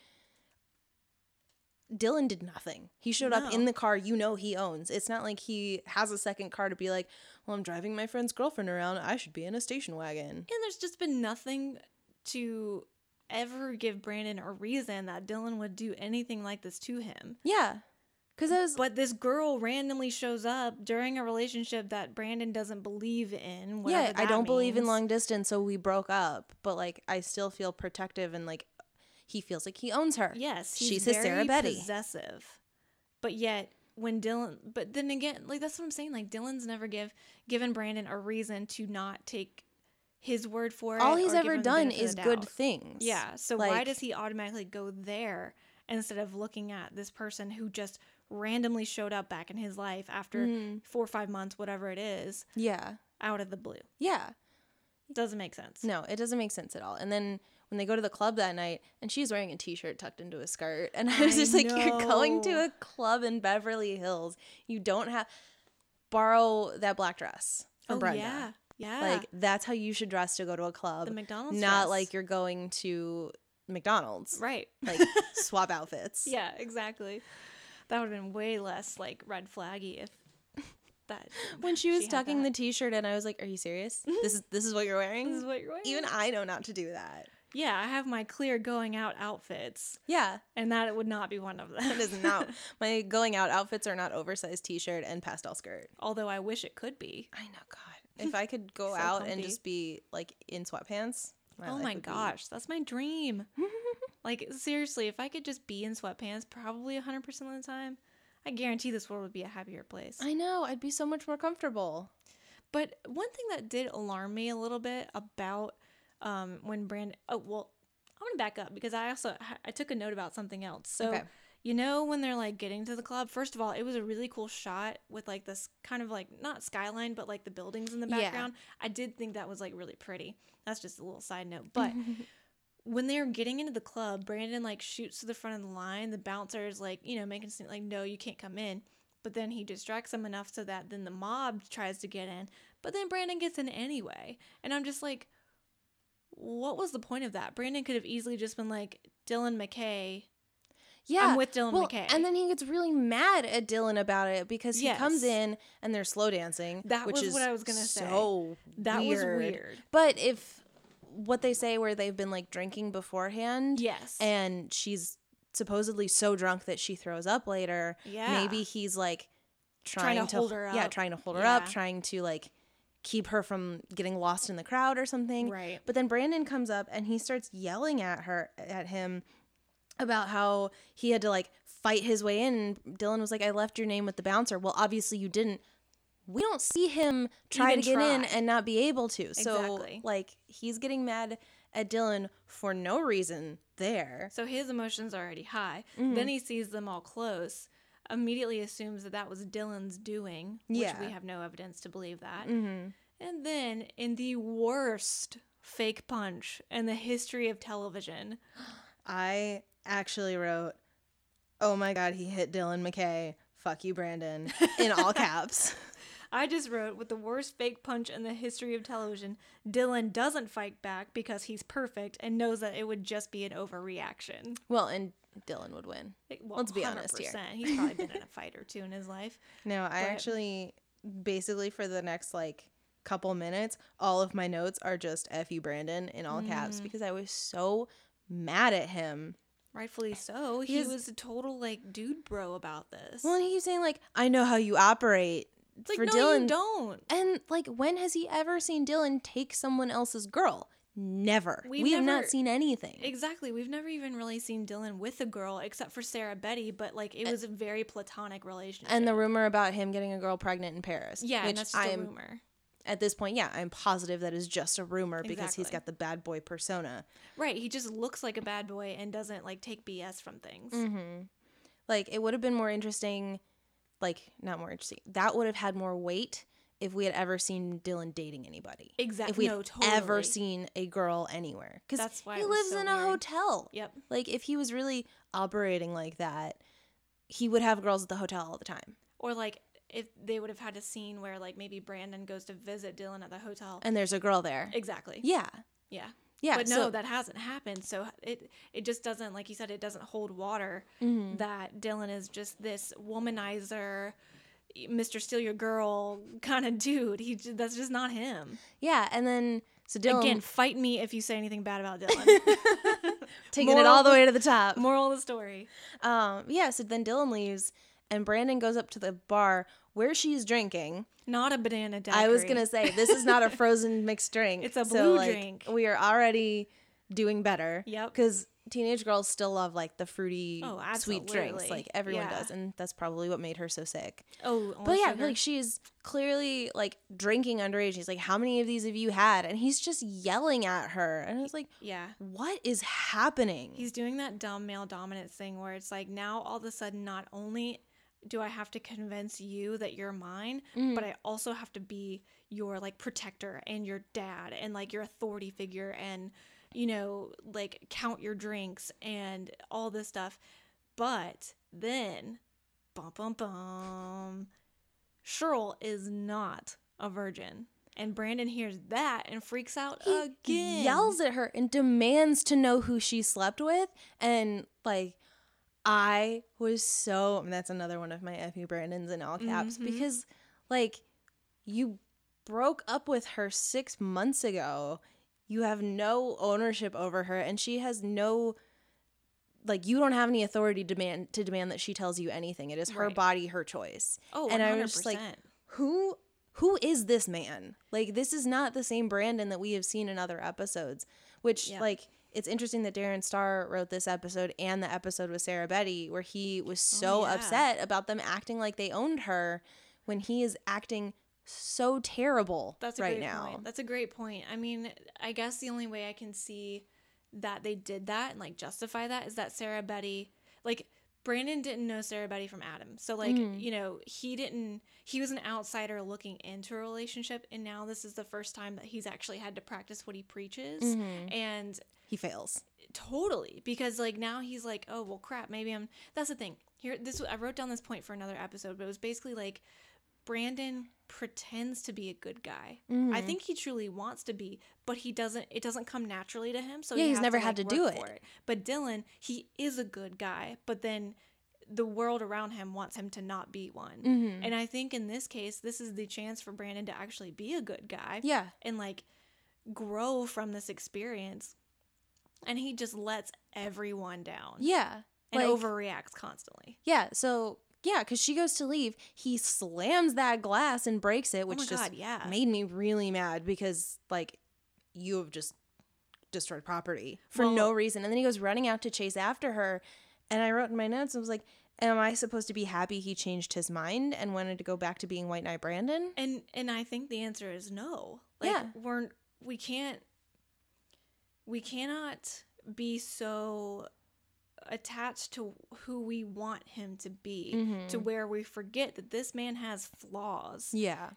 Dylan did nothing. He showed up in the car you know he owns. It's not like he has a second car to be like, well, I'm driving my friend's girlfriend around. I should be in a station wagon. And there's just been nothing to ever give Brandon a reason that Dylan would do anything like this to him. Yeah. Because I was. But this girl randomly shows up during a relationship that Brandon doesn't believe in. yeah, I don't believe in long distance, so we broke up. But like, I still feel protective and like, he feels like he owns her. Yes, he's she's his Sarah Betty. possessive. But yet, when Dylan, but then again, like that's what I'm saying. Like Dylan's never give given Brandon a reason to not take his word for it. All he's ever done is good things. Yeah. So why does he automatically go there instead of looking at this person who just randomly showed up back in his life after Mhm. four or five months, whatever it is, Yeah. out of the blue? Yeah. Doesn't make sense. No, it doesn't make sense at all. And then when they go to the club that night and she's wearing a t-shirt tucked into a skirt and I was I just like you're going to a club in Beverly Hills. You don't have borrow that black dress from Oh Brenda. yeah, yeah. Like that's how you should dress to go to a club. the McDonald's. not dress. like you're going to McDonald's. right. Like swap outfits. Yeah, exactly. That would have been way less like red flaggy if that. When she was had tucking the t-shirt and I was like, "Are you serious? This is this is what you're wearing?" This is what you're wearing. Even I know not to do that. Yeah, I have my clear going out outfits, Yeah. and that would not be one of them. That is not my going out outfits are not oversized t-shirt and pastel skirt. Although I wish it could be. I know, God. If I could go So out and just be like in sweatpants. oh life my would be- gosh, that's my dream. like seriously, if I could just be in sweatpants, probably 100% of the time, I guarantee this world would be a happier place. I know. I'd be so much more comfortable. But one thing that did alarm me a little bit about um, when Brandon. Oh well, I'm gonna back up because I also I took a note about something else. So Okay. you know when they're like getting to the club. First of all, it was a really cool shot with like this kind of like not skyline, but like the buildings in the Yeah. background. I did think that was like really pretty. That's just a little side note, but. When they're getting into the club, Brandon like shoots to the front of the line. The bouncer is like, you know, making it like, no, you can't come in. But then he distracts them enough so that then the mob tries to get in. But then Brandon gets in anyway. And I'm just like, what was the point of that? Brandon could have easily just been like, Dylan McKay. Yeah. I'm with Dylan well, McKay. And then he gets really mad at Dylan about it because he comes in and they're slow dancing. That which was is what I was gonna say. So That was weird. weird. But if what they say where they've been like drinking beforehand Yes. and she's supposedly so drunk that she throws up later, Yeah. maybe he's like trying, Trying to hold her Yeah, trying to hold her up, trying to like keep her from getting lost in the crowd or something. Right. But then Brandon comes up and he starts yelling at her at him about how he had to like fight his way in. And Dylan was like, I left your name with the bouncer. Well, obviously you didn't. We don't see him try Even to get in and not be able to. So, like, he's getting mad at Dylan for no reason there. So his emotions are already high. Mm-hmm. Then he sees them all close, immediately assumes that that was Dylan's doing, which Yeah. we have no evidence to believe that. Mm-hmm. And then, in the worst fake punch in the history of television, I actually wrote, Oh my God, he hit Dylan McKay. Fuck you, Brandon, in all caps. I just wrote with the worst fake punch in the history of television, Dylan doesn't fight back because he's perfect and knows that it would just be an overreaction. Well, and Dylan would win. It- well, Let's be honest here. He's probably been in a fight or two in his life. No, I But- actually basically for the next like couple minutes, all of my notes are just F you Brandon in all Mm. caps because I was so mad at him. Rightfully so. He was a total like dude bro about this. Well, and he keeps saying like, I know how you operate it's like for no, Dylan. you don't. And like when has he ever seen Dylan take someone else's girl? Never. We've we have never- not seen anything. Exactly. We've never even really seen Dylan with a girl except for Sarah Betty, but like it was a very platonic relationship. and the rumor about him getting a girl pregnant in Paris. yeah, which that's just I a am rumor. at this point, yeah, I'm positive that is just a rumor because he's got the bad boy persona. Right. He just looks like a bad boy and doesn't like take BS from things. Mm-hmm. Like it would have been more interesting, like not more interesting. That would have had more weight if we had ever seen Dylan dating anybody. Exactly. If we no, had totally. ever seen a girl anywhere, because he lives so in a weird. hotel. Yep. Like if he was really operating like that, he would have girls at the hotel all the time, Or like if they would have had a scene where like maybe Brandon goes to visit Dylan at the hotel. and there's a girl there. Exactly. Yeah, Yeah. Yeah, but no, so- that hasn't happened. So it it just doesn't, like you said, it doesn't hold water. Mm-hmm. That Dylan is just this womanizer, Mr. Steal Your Girl kind of dude. He that's just not him. Yeah, and then so Dylan Again, fight me if you say anything bad about Dylan. taking it all the way to the top. Moral of the story. Um, yeah, so then Dylan leaves and Brandon goes up to the bar where she's drinking. Not a banana daiquiri. I was gonna say this is not a frozen mixed drink. It's a so, blue like, drink. We are already doing better. Yep. Because teenage girls still love like the fruity, Oh, sweet drinks, like everyone Yeah. does, and that's probably what made her so sick. Oh, But yeah, sugar. like she's clearly like drinking underage. He's like, "How many of these have you had?" And he's just yelling at her, and I was like, yeah. "What is happening?" He's doing that dumb male dominance thing where it's like now all of a sudden not only do I have to convince you that you're mine, Mm-hmm. but I also have to be your like protector and your dad and like your authority figure and you know like count your drinks and all this stuff. But then bum bum bum Cheryl is not a virgin. And Brandon hears that and freaks out he again. yells at her and demands to know who she slept with and like i was so and that's another one of my f you brandons in all caps Mhm. because like you broke up with her six months ago you have no ownership over her and she has no like you don't have any authority demand to demand that she tells you anything it is her Right. body her choice Oh, and i 100%. was just like who who is this man like this is not the same brandon that we have seen in other episodes which Yeah. like it's interesting that darren star wrote this episode and the episode with sarah betty where he was so Oh, yeah. upset about them acting like they owned her when he is acting so terrible That's a right great now point. That's a great point. I mean, I guess the only way I can see that they did that and like justify that is that Sarah Betty, like Brandon didn't know Sarah Betty from Adam. So like, Mm-hmm. you know, he didn't he was an outsider looking into a relationship and now this is the first time that he's actually had to practice what he preaches. Mm-hmm. And he fails totally because like now he's like oh well crap maybe i'm that's the thing here this i wrote down this point for another episode but it was basically like brandon pretends to be a good guy Mm-hmm. i think he truly wants to be but he doesn't it doesn't come naturally to him so Yeah, he he's never to, had like, to do work it. but dylan he is a good guy but then the world around him wants him to not be one Mm-hmm. and i think in this case this is the chance for brandon to actually be a good guy yeah and like grow from this experience and he just lets everyone down yeah and like- overreacts constantly yeah so yeah because she goes to leave he slams that glass and breaks it oh which oh just god yeah. made me really mad because like you have just destroyed property for Well- no reason. And then he goes running out to chase after her and i wrote in my notes i was like am i supposed to be happy he changed his mind and wanted to go back to being white knight brandon? And and i think the answer is no. Like Yeah. we're we can't we cannot be so attached to who we want him to be Mm-hmm. to where we forget that this man has flaws. Yeah.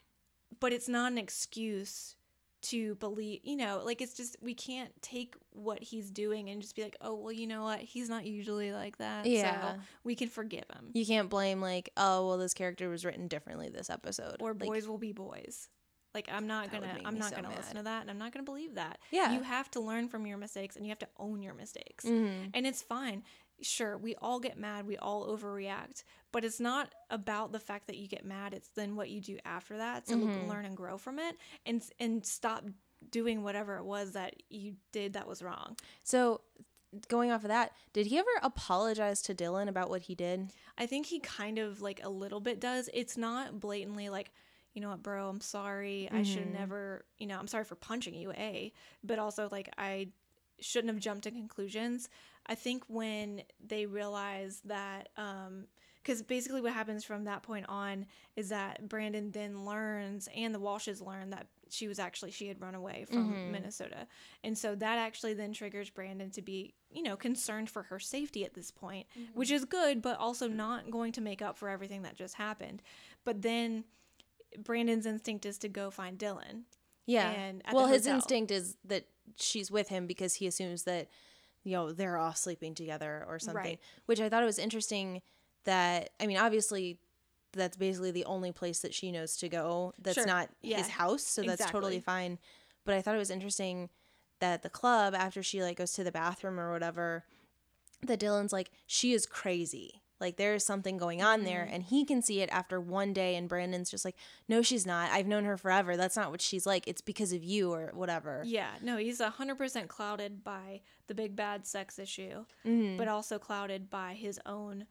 But it's not an excuse to believe you know like it's just we can't take what he's doing and just be like oh well you know what? He's not usually like that. Yeah. so we can forgive him. You can't blame like oh well this character was written differently this episode. Or Like, boys will be boys like i'm not That gonna i'm not so gonna mad. listen to that and i'm not gonna believe that Yeah. you have to learn from your mistakes and you have to own your mistakes mhm. and it's fine sure we all get mad we all overreact but it's not about the fact that you get mad it's then what you do after that to Mhm. learn and grow from it and and stop doing whatever it was that you did that was wrong so going off of that did he ever apologize to dylan about what he did i think he kind of like a little bit does it's not blatantly like you know what bro i'm sorry. I should have Mhm. never you know i'm sorry for punching you a but also like i shouldn't have jumped to conclusions. I think when they realize that um because basically what happens from that point on is that brandon then learns and the walshes learn that she was actually she had run away from Mhm. minnesota. And so that actually then triggers brandon to be you know concerned for her safety at this point which is good but also not going to make up for everything that just happened. But then brandon's instinct is to go find dylan Yeah. and well, his instinct is that she's with him because he assumes that, you know, they're all sleeping together or something. Right. Which I thought it was interesting that, I mean, obviously, that's basically the only place that she knows to go that's Sure. not Yeah. his house. So that's totally fine. But I thought it was interesting that the club after she like goes to the bathroom or whatever that Dylan's like she is crazy like there is something going on there Mm-hmm. and he can see it after one day and Brandon's just like no she's not I've known her forever that's not what she's like it's because of you or whatever Yeah, no, he's 100% clouded by the big bad sex issue, Mm-hmm. but also clouded by his own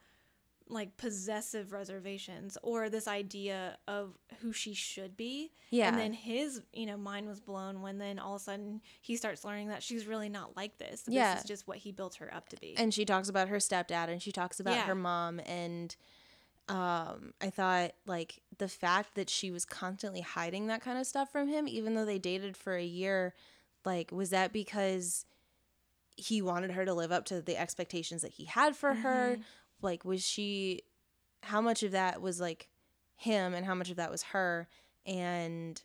like possessive reservations or this idea of who she should be. Yeah. And then his, you know, mind was blown when then all of a sudden he starts learning that she's really not like this. This Yeah. is just what he built her up to be. and she talks about her stepdad and she talks about Yeah. her mom and um i thought like the fact that she was constantly hiding that kind of stuff from him even though they dated for a year like was that because he wanted her to live up to the expectations that he had for her like was she how much of that was like him and how much of that was her and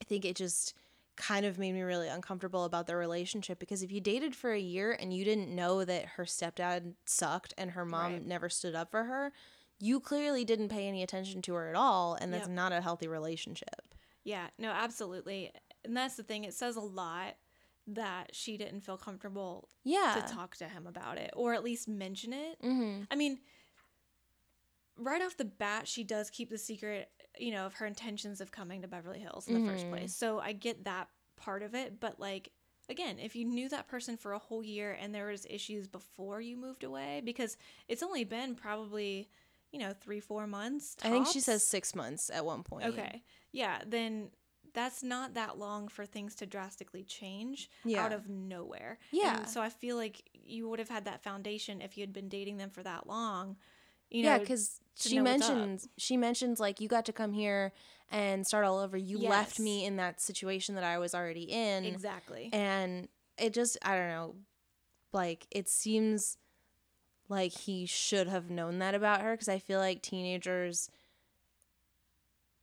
i think it just kind of made me really uncomfortable about their relationship because if you dated for a year and you didn't know that her stepdad sucked and her mom Right. never stood up for her you clearly didn't pay any attention to her at all and that's Yep. not a healthy relationship Yeah, no, absolutely. And that's the thing. It says a lot that she didn't feel comfortable yeah to talk to him about it or at least mention it. mm-hmm. I mean, right off the bat, she does keep the secret, you know, of her intentions of coming to Beverly Hills in the first Mhm. place. So I get that part of it. But like, again, if you knew that person for a whole year and there was issues before you moved away, because it's only been probably, you know, three, four months. i think she says six months at one point Okay. Yeah, then that's not that long for things to drastically change Yeah. out of nowhere. Yeah. And so I feel like you would have had that foundation if you had been dating them for that long. You know, yeah because she mentions she mentions like you got to come here and start all over you left me in that situation that i was already in exactly. and it just i don't know like it seems like he should have known that about her because i feel like teenagers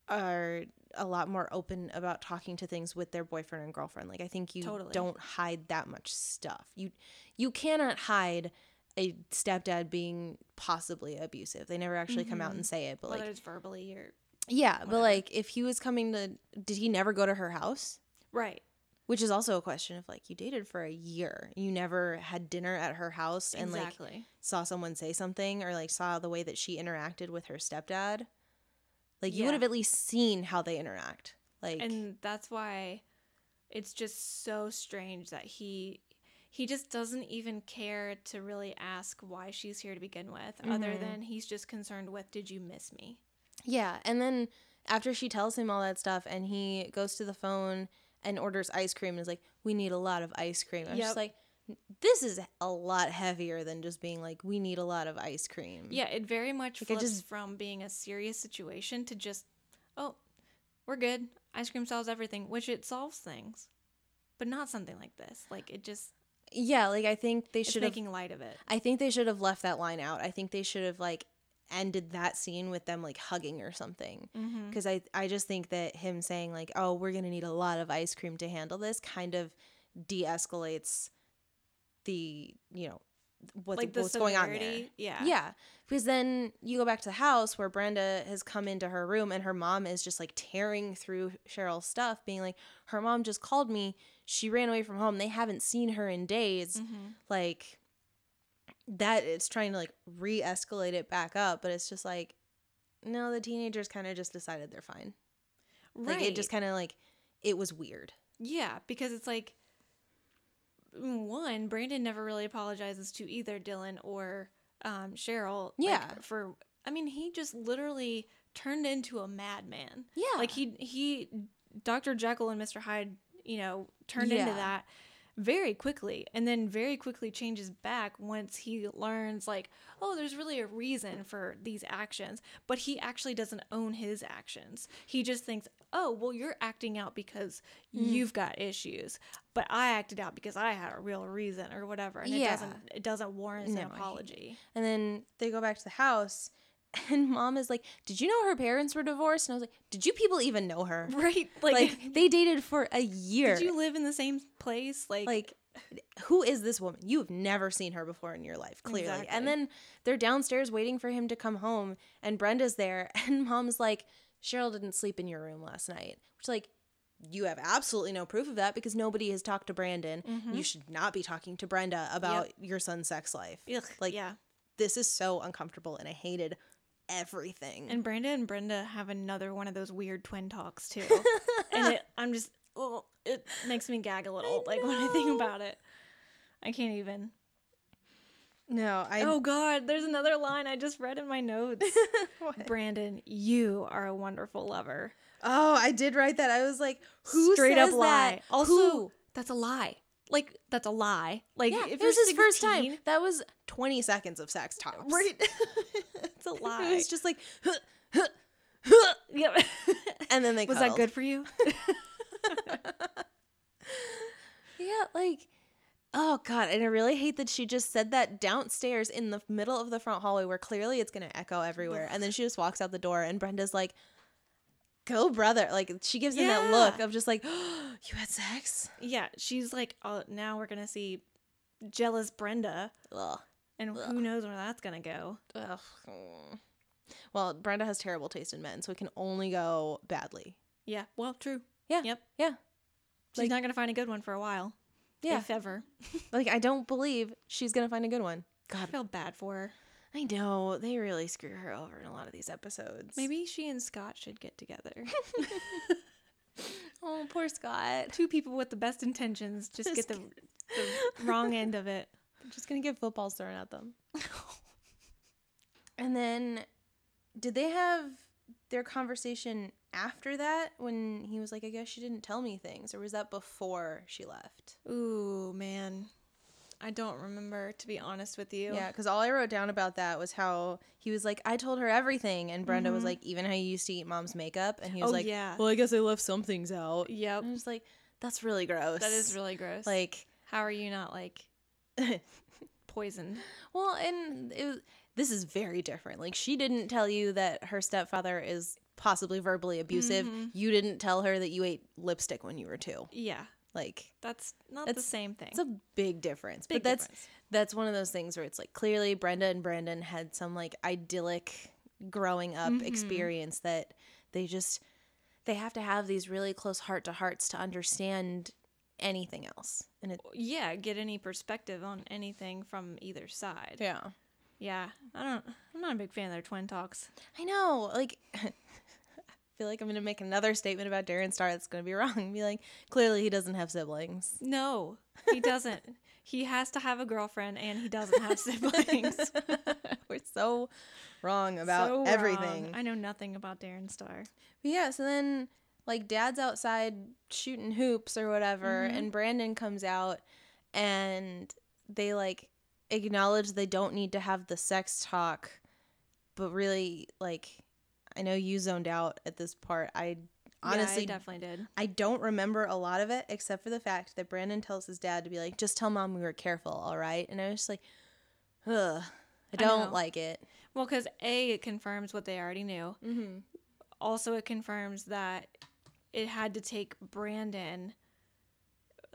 are a lot more open about talking to things with their boyfriend and girlfriend. Like i think you Totally. don't hide that much stuff. You you cannot hide a stepdad being possibly abusive. They never actually come out mm-hmm. and say it but Whether like it's verbally or yeah but like if he was coming to did he never go to her house? Right. which is also a question of like you dated for a year. You never had dinner at her house and like saw someone say something or like saw the way that she interacted with her stepdad like you would have at least seen how they interact like and that's why it's just so strange that he he just doesn't even care to really ask why she's here to begin with other Mhm. than he's just concerned with did you miss me yeah and then after she tells him all that stuff and he goes to the phone and orders ice cream and is like we need a lot of ice cream i'm Yep. just like this is a lot heavier than just being like we need a lot of ice cream yeah it very much Like, flips just- from being a serious situation to just oh we're good ice cream solves everything which it solves things but not something like this like it just yeah like i think they should making light of it I think they should have left that line out. I think they should have like ended that scene with them like hugging or something. mm-hmm. Because I I just think that him saying like, "Oh, we're gonna need a lot of ice cream to handle this," kind of de-escalates the you know what's, like what's going on there. yeah Yeah, because then you go back to the house where Brenda has come into her room and her mom is just like tearing through Cheryl's stuff, being like, "Her mom just called me. She ran away from home. They haven't seen her in days." Mhm. like that it's trying to like re-escalate it back up but it's just like no the teenagers kind of just decided they're fine right like it just kind of like it was weird Yeah, because it's like one, Brandon never really apologizes to either Dylan or um, Cheryl. like, Yeah. for I mean, he just literally turned into a madman. yeah Like he he, Dr. Jekyll and Mr. Hyde, you know, turned into that very quickly, and then very quickly changes back once he learns like, oh, there's really a reason for these actions, but he actually doesn't own his actions. He just thinks, oh, well, you're acting out because Mm. you've got issues, but I acted out because I had a real reason or whatever, and it doesn't it doesn't warrant No, an apology. and then they go back to the house and mom is like did you know her parents were divorced and i was like did you people even know her Right? like, Like, they dated for a year did you live in the same place? Like, like who is this woman you've never seen her before in your life clearly Exactly. and then they're downstairs waiting for him to come home and brenda's there and mom's like cheryl didn't sleep in your room last night which like you have absolutely no proof of that because nobody has talked to Brandon. Mm-hmm. You should not be talking to Brenda about your son's sex life. Ugh, Like, yeah. This is so uncomfortable, and I hated everything. And Brenda and Brenda have another one of those weird twin talks too. and it, I'm just, oh, it makes me gag a little. like when I think about it, I can't even. No, I oh God, there's another line I just read in my notes. Brandon, you are a wonderful lover. Oh, I did write that. I was like, who Straight says up lie. that? Also, Who? that's a lie. Like that's a lie. Like Yeah, if it was his first time. That was 20 seconds of sex tops. Right. it's a lie. It was just like, Yep. and then they Was cuddled. that good for you? Yeah, like, oh god, and I really hate that she just said that downstairs in the middle of the front hallway where clearly it's gonna echo everywhere, and then she just walks out the door, and Brenda's like, "Go, brother!" Like she gives him that look of just like, "You had sex." yeah, she's like, oh, now we're gonna see jealous Brenda, Ugh. and who knows where that's gonna go. Ugh. Well, Brenda has terrible taste in men, so it can only go badly. Yeah, well, true. Yeah. Yep. Yeah. She's Like- not gonna find a good one for a while. Yeah. if ever. Like I don't believe she's gonna find a good one. God. I feel bad for her. I know they really screw her over in a lot of these episodes. Maybe she and Scott should get together. Oh, poor Scott. Two people with the best intentions just, Just get the, the wrong end of it. They're just gonna get footballs thrown at them. and then, did they have their conversation after that when he was like, "I guess she didn't tell me things," or was that before she left? Ooh, man. I don't remember, to be honest with you. Yeah, because all I wrote down about that was how he was like, "I told her everything," and Brenda was mm-hmm. like, "Even how you used to eat mom's makeup," and he was Oh, like, yeah. "Well, I guess I left some things out." Yep. And I was like, "That's really gross." That is really gross. like. how are you not like poisoned? Well, and it was, this is very different. Like she didn't tell you that her stepfather is possibly verbally abusive. Mm-hmm. You didn't tell her that you ate lipstick when you were 2. Yeah, Like that's not the same thing. it's a big difference. Big but that's difference. that's one of those things where it's like clearly Brenda and Brandon had some like idyllic growing up Mm-hmm. experience that they just they have to have these really close heart to hearts to understand anything else. And it yeah, get any perspective on anything from either side. yeah. Yeah, I don't. I'm not a big fan of their twin talks. I know. Like, feel like I'm going to make another statement about Darren Star that's going to be wrong. Be like, clearly he doesn't have siblings. No, he doesn't. he has to have a girlfriend, and he doesn't have siblings. We're so wrong about So wrong. everything. I know nothing about Darren Star. But yeah, so then, like, dad's outside shooting hoops or whatever, Mm-hmm. and Brandon comes out and they, like, acknowledge they don't need to have the sex talk, but really, like, I know you zoned out at this part. I honestly yeah, I definitely did. I don't remember a lot of it except for the fact that Brandon tells his dad to be like, just tell mom we were careful, all right? And I was just like, ugh, I don't know. like it. Well, because a it confirms what they already knew. Mm-hmm. Also, it confirms that it had to take Brandon.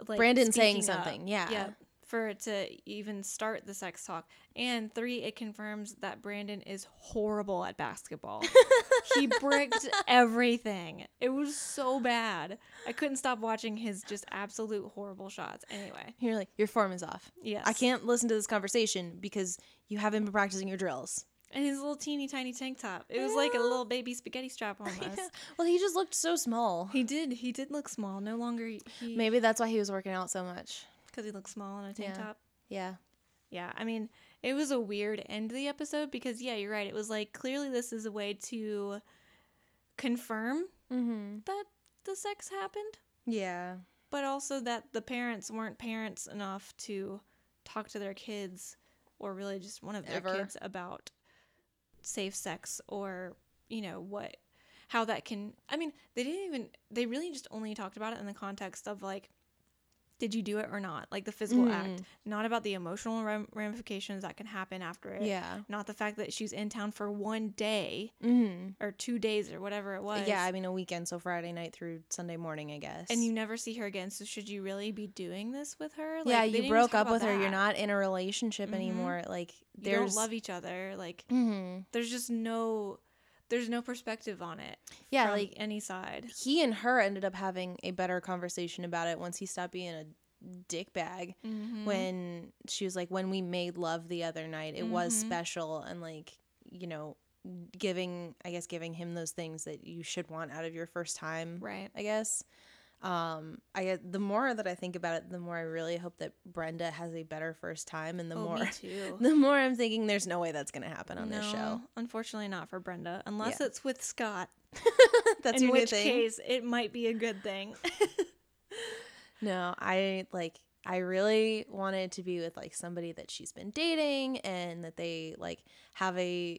Like Brandon saying up. something, yeah. Yeah. For it to even start the sex talk. And three, it confirms that Brandon is horrible at basketball. he bricked everything. It was so bad. I couldn't stop watching his just absolute horrible shots. Anyway, You're like, your form is off. yes. I can't listen to this conversation because you haven't been practicing your drills. And his little teeny tiny tank top. It was like a little baby spaghetti strap on almost. Well, he just looked so small. He did. He did look small. No longer he Maybe that's why he was working out so much. Because he looked small in a tank Yeah. top. Yeah. Yeah, I mean, it was a weird end to the episode because yeah, you're right. It was like clearly this is a way to confirm Mm-hmm. that the sex happened, Yeah. but also that the parents weren't parents enough to talk to their kids or really just one of their Ever. kids about safe sex or, you know, what how that can I mean, they didn't even they really just only talked about it in the context of like did you do it or not? Like the physical Mm. act, not about the emotional ram- ramifications that can happen after it. Yeah. Not the fact that she's in town for one day Mm-hmm. or two days or whatever it was. Yeah, I mean, a weekend, so Friday night through Sunday morning, I guess. and you never see her again. So should you really be doing this with her? Like, yeah, you broke up with her. You're not in a relationship Mhm. anymore. Like You there's don't love each other. Like Mhm. there's just no there's no perspective on it. Yeah, like- any side. he and her ended up having a better conversation about it once he stopped being a dick bag Mm-hmm. when she was like when we made love the other night it was Mhm. special and like you know giving i guess giving him those things that you should want out of your first time Right. i guess um i get the more that i think about it the more i really hope that brenda has a better first time and the oh, more me too. the more i'm thinking there's no way that's gonna happen on this show Unfortunately, not for Brenda, unless Yeah. it's with Scott. that's in which case, it might be a good thing. No, I like I really wanted to be with like somebody that she's been dating and that they like have a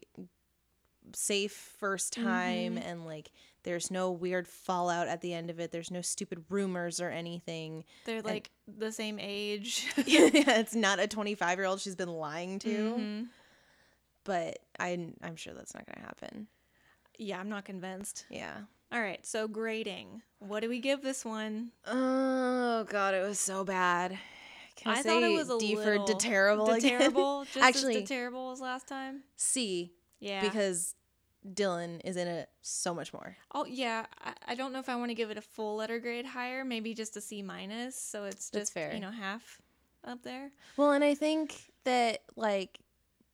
safe first time Mhm. and like there's no weird fallout at the end of it. There's no stupid rumors or anything. They're like the same age. yeah, it's not a 25 year old she's been lying to, Mhm. but I I'm sure that's not gonna happen. Yeah, I'm not convinced. Yeah. All right, so grading. What do we give this one? Oh god, it was so bad. Can I, I thought it was a D for little de terrible terrible, just Actually- as terrible as last time. C Yeah. because Dylan is in it so much more. oh yeah, I, I don't know if I want to give it a full letter grade higher. Maybe just a C minus, so it's That's just fair. you know half up there. Well, and I think that like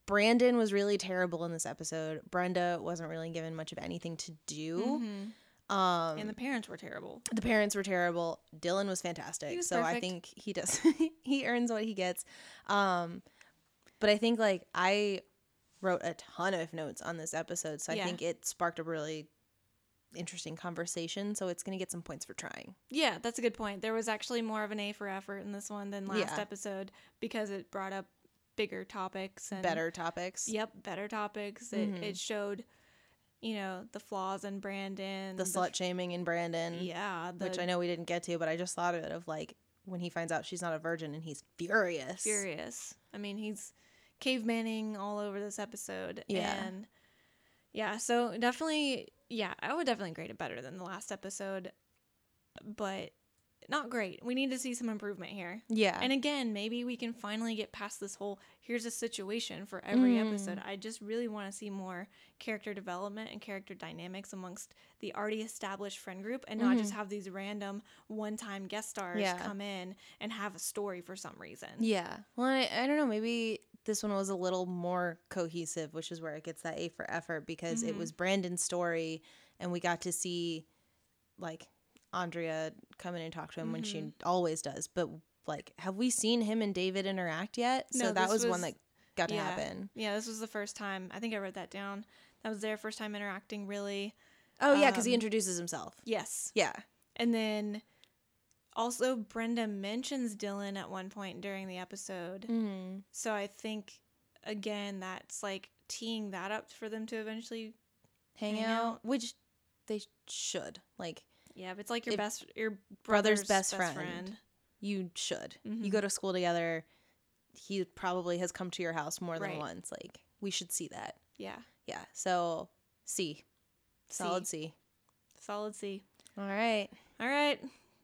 Brandon was really terrible in this episode. Brenda wasn't really given much of anything to do. Mhm. Um And the parents were terrible. the parents were terrible. Dylan was fantastic. Was so I think he does he earns what he gets. Um but I think like I wrote a ton of notes on this episode, so I Yeah. think it sparked a really interesting conversation, so it's going to get some points for trying. Yeah, that's a good point. There was actually more of an A for effort in this one than last Yeah. episode because it brought up bigger topics and Better topics. Yep, better topics. It Mhm. it showed, you know, the flaws in Brandon, The slut shaming in Brandon. yeah, the which I know we didn't get to, but I just thought of it of like when he finds out she's not a virgin and he's furious. furious. I mean, he's cavemaning all over this episode. Yeah. and yeah, so definitely, yeah, I would definitely grade it better than the last episode, but not great. We need to see some improvement here. Yeah. And again, maybe we can finally get past this whole here's a situation for every Mm. episode. I just really want to see more character development and character dynamics amongst the already established friend group and not just have these random one time guest stars Mm-hmm. Yeah. come in and have a story for some reason. yeah. Well, I, I don't know. Maybe this one was a little more cohesive, which is where it gets that A for effort because it Mhm. was Brandon's story and we got to see like Andrea come in and talk to him when she always does. But like, have we seen him and David interact yet? So that this was, one that got to happen. Yeah, this was the first time. I think I wrote that down. That was their first time interacting, really. Oh, yeah, because he Um, introduces himself. Yes. Yeah. And then also, Brenda mentions Dylan at one point during the episode. Mm-hmm. So I think again that's like teeing that up for them to eventually Hang, Hang out, out. which they should. Like, yeah, if it's like your best your brother's brother's, best best, friend. friend. you should. You Mhm. go to school together. He probably has come to your house more than Right. once. Like we should see that. Yeah. Yeah. So C, solid C. Solid C. All right. All right.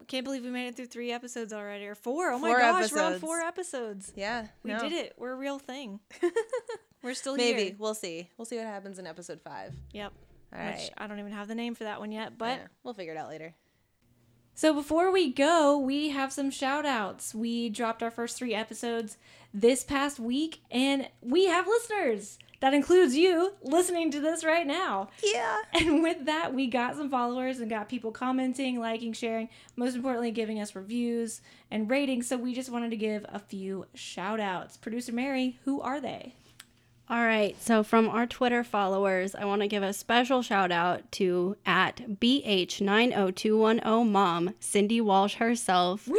Can't believe we made it through three episodes already or four. Oh my Four gosh, we're on four episodes. Yeah. We no. did it. We're a real thing. We're still Maybe here. we'll see. We'll see what happens in episode five. Yep. All Which. I don't even have the name for that one yet, but Yeah, we'll figure it out later. So before we go, we have some shout outs. We dropped our first three episodes this past week, and we have listeners. That includes you listening to this right now. Yeah. And with that, we got some followers and got people commenting, liking, sharing, most importantly, giving us reviews and ratings. So we just wanted to give a few shout outs. Producer Mary, who are they? All right, so from our Twitter followers, I want to give a special shout out to at BH90210 mom, Cindy Walsh herself. Woo,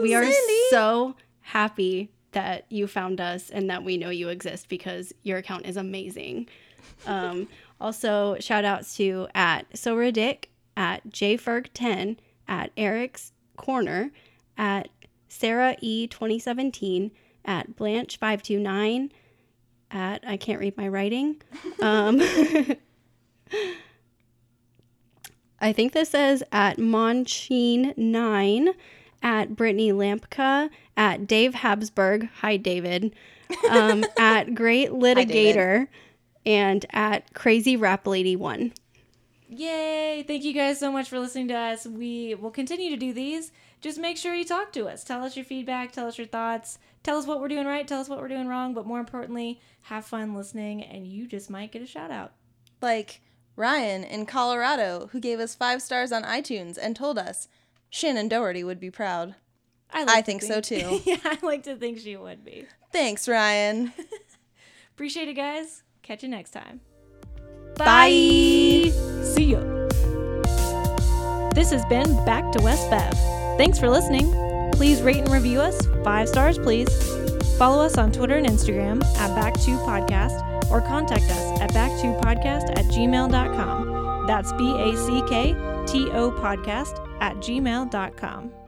we are so happy that you found us and that we know you exist because your account is amazing. Um, also, shout outs to at SoRidic, at JFerg10, at Eric's Corner, at Sarah E2017, at Blanche529, at I can't read my writing. Um, I think this says at Monchine9, at Brittany Lampka, at Dave Habsburg. Hi, David. Um, at Great Litigator, and at Crazy Rap Lady One. Yay! Thank you guys so much for listening to us. We will continue to do these. Just make sure you talk to us. Tell us your feedback. Tell us your thoughts. Tell us what we're doing right. Tell us what we're doing wrong. But more importantly, have fun listening, and you just might get a shout out. Like Ryan in Colorado, who gave us five stars on iTunes and told us Shannen Doherty would be proud. like I to think so, too. yeah, I like to think she would be. Thanks, Ryan. Appreciate it, guys. Catch you next time. Bye. See ya. This has been Back to West Bev. Thanks for listening. Please rate and review us. Five stars, please. Follow us on Twitter and Instagram at Back2Podcast or contact us at back2podcast at gmail.com. That's B A C K T O podcast at gmail.com.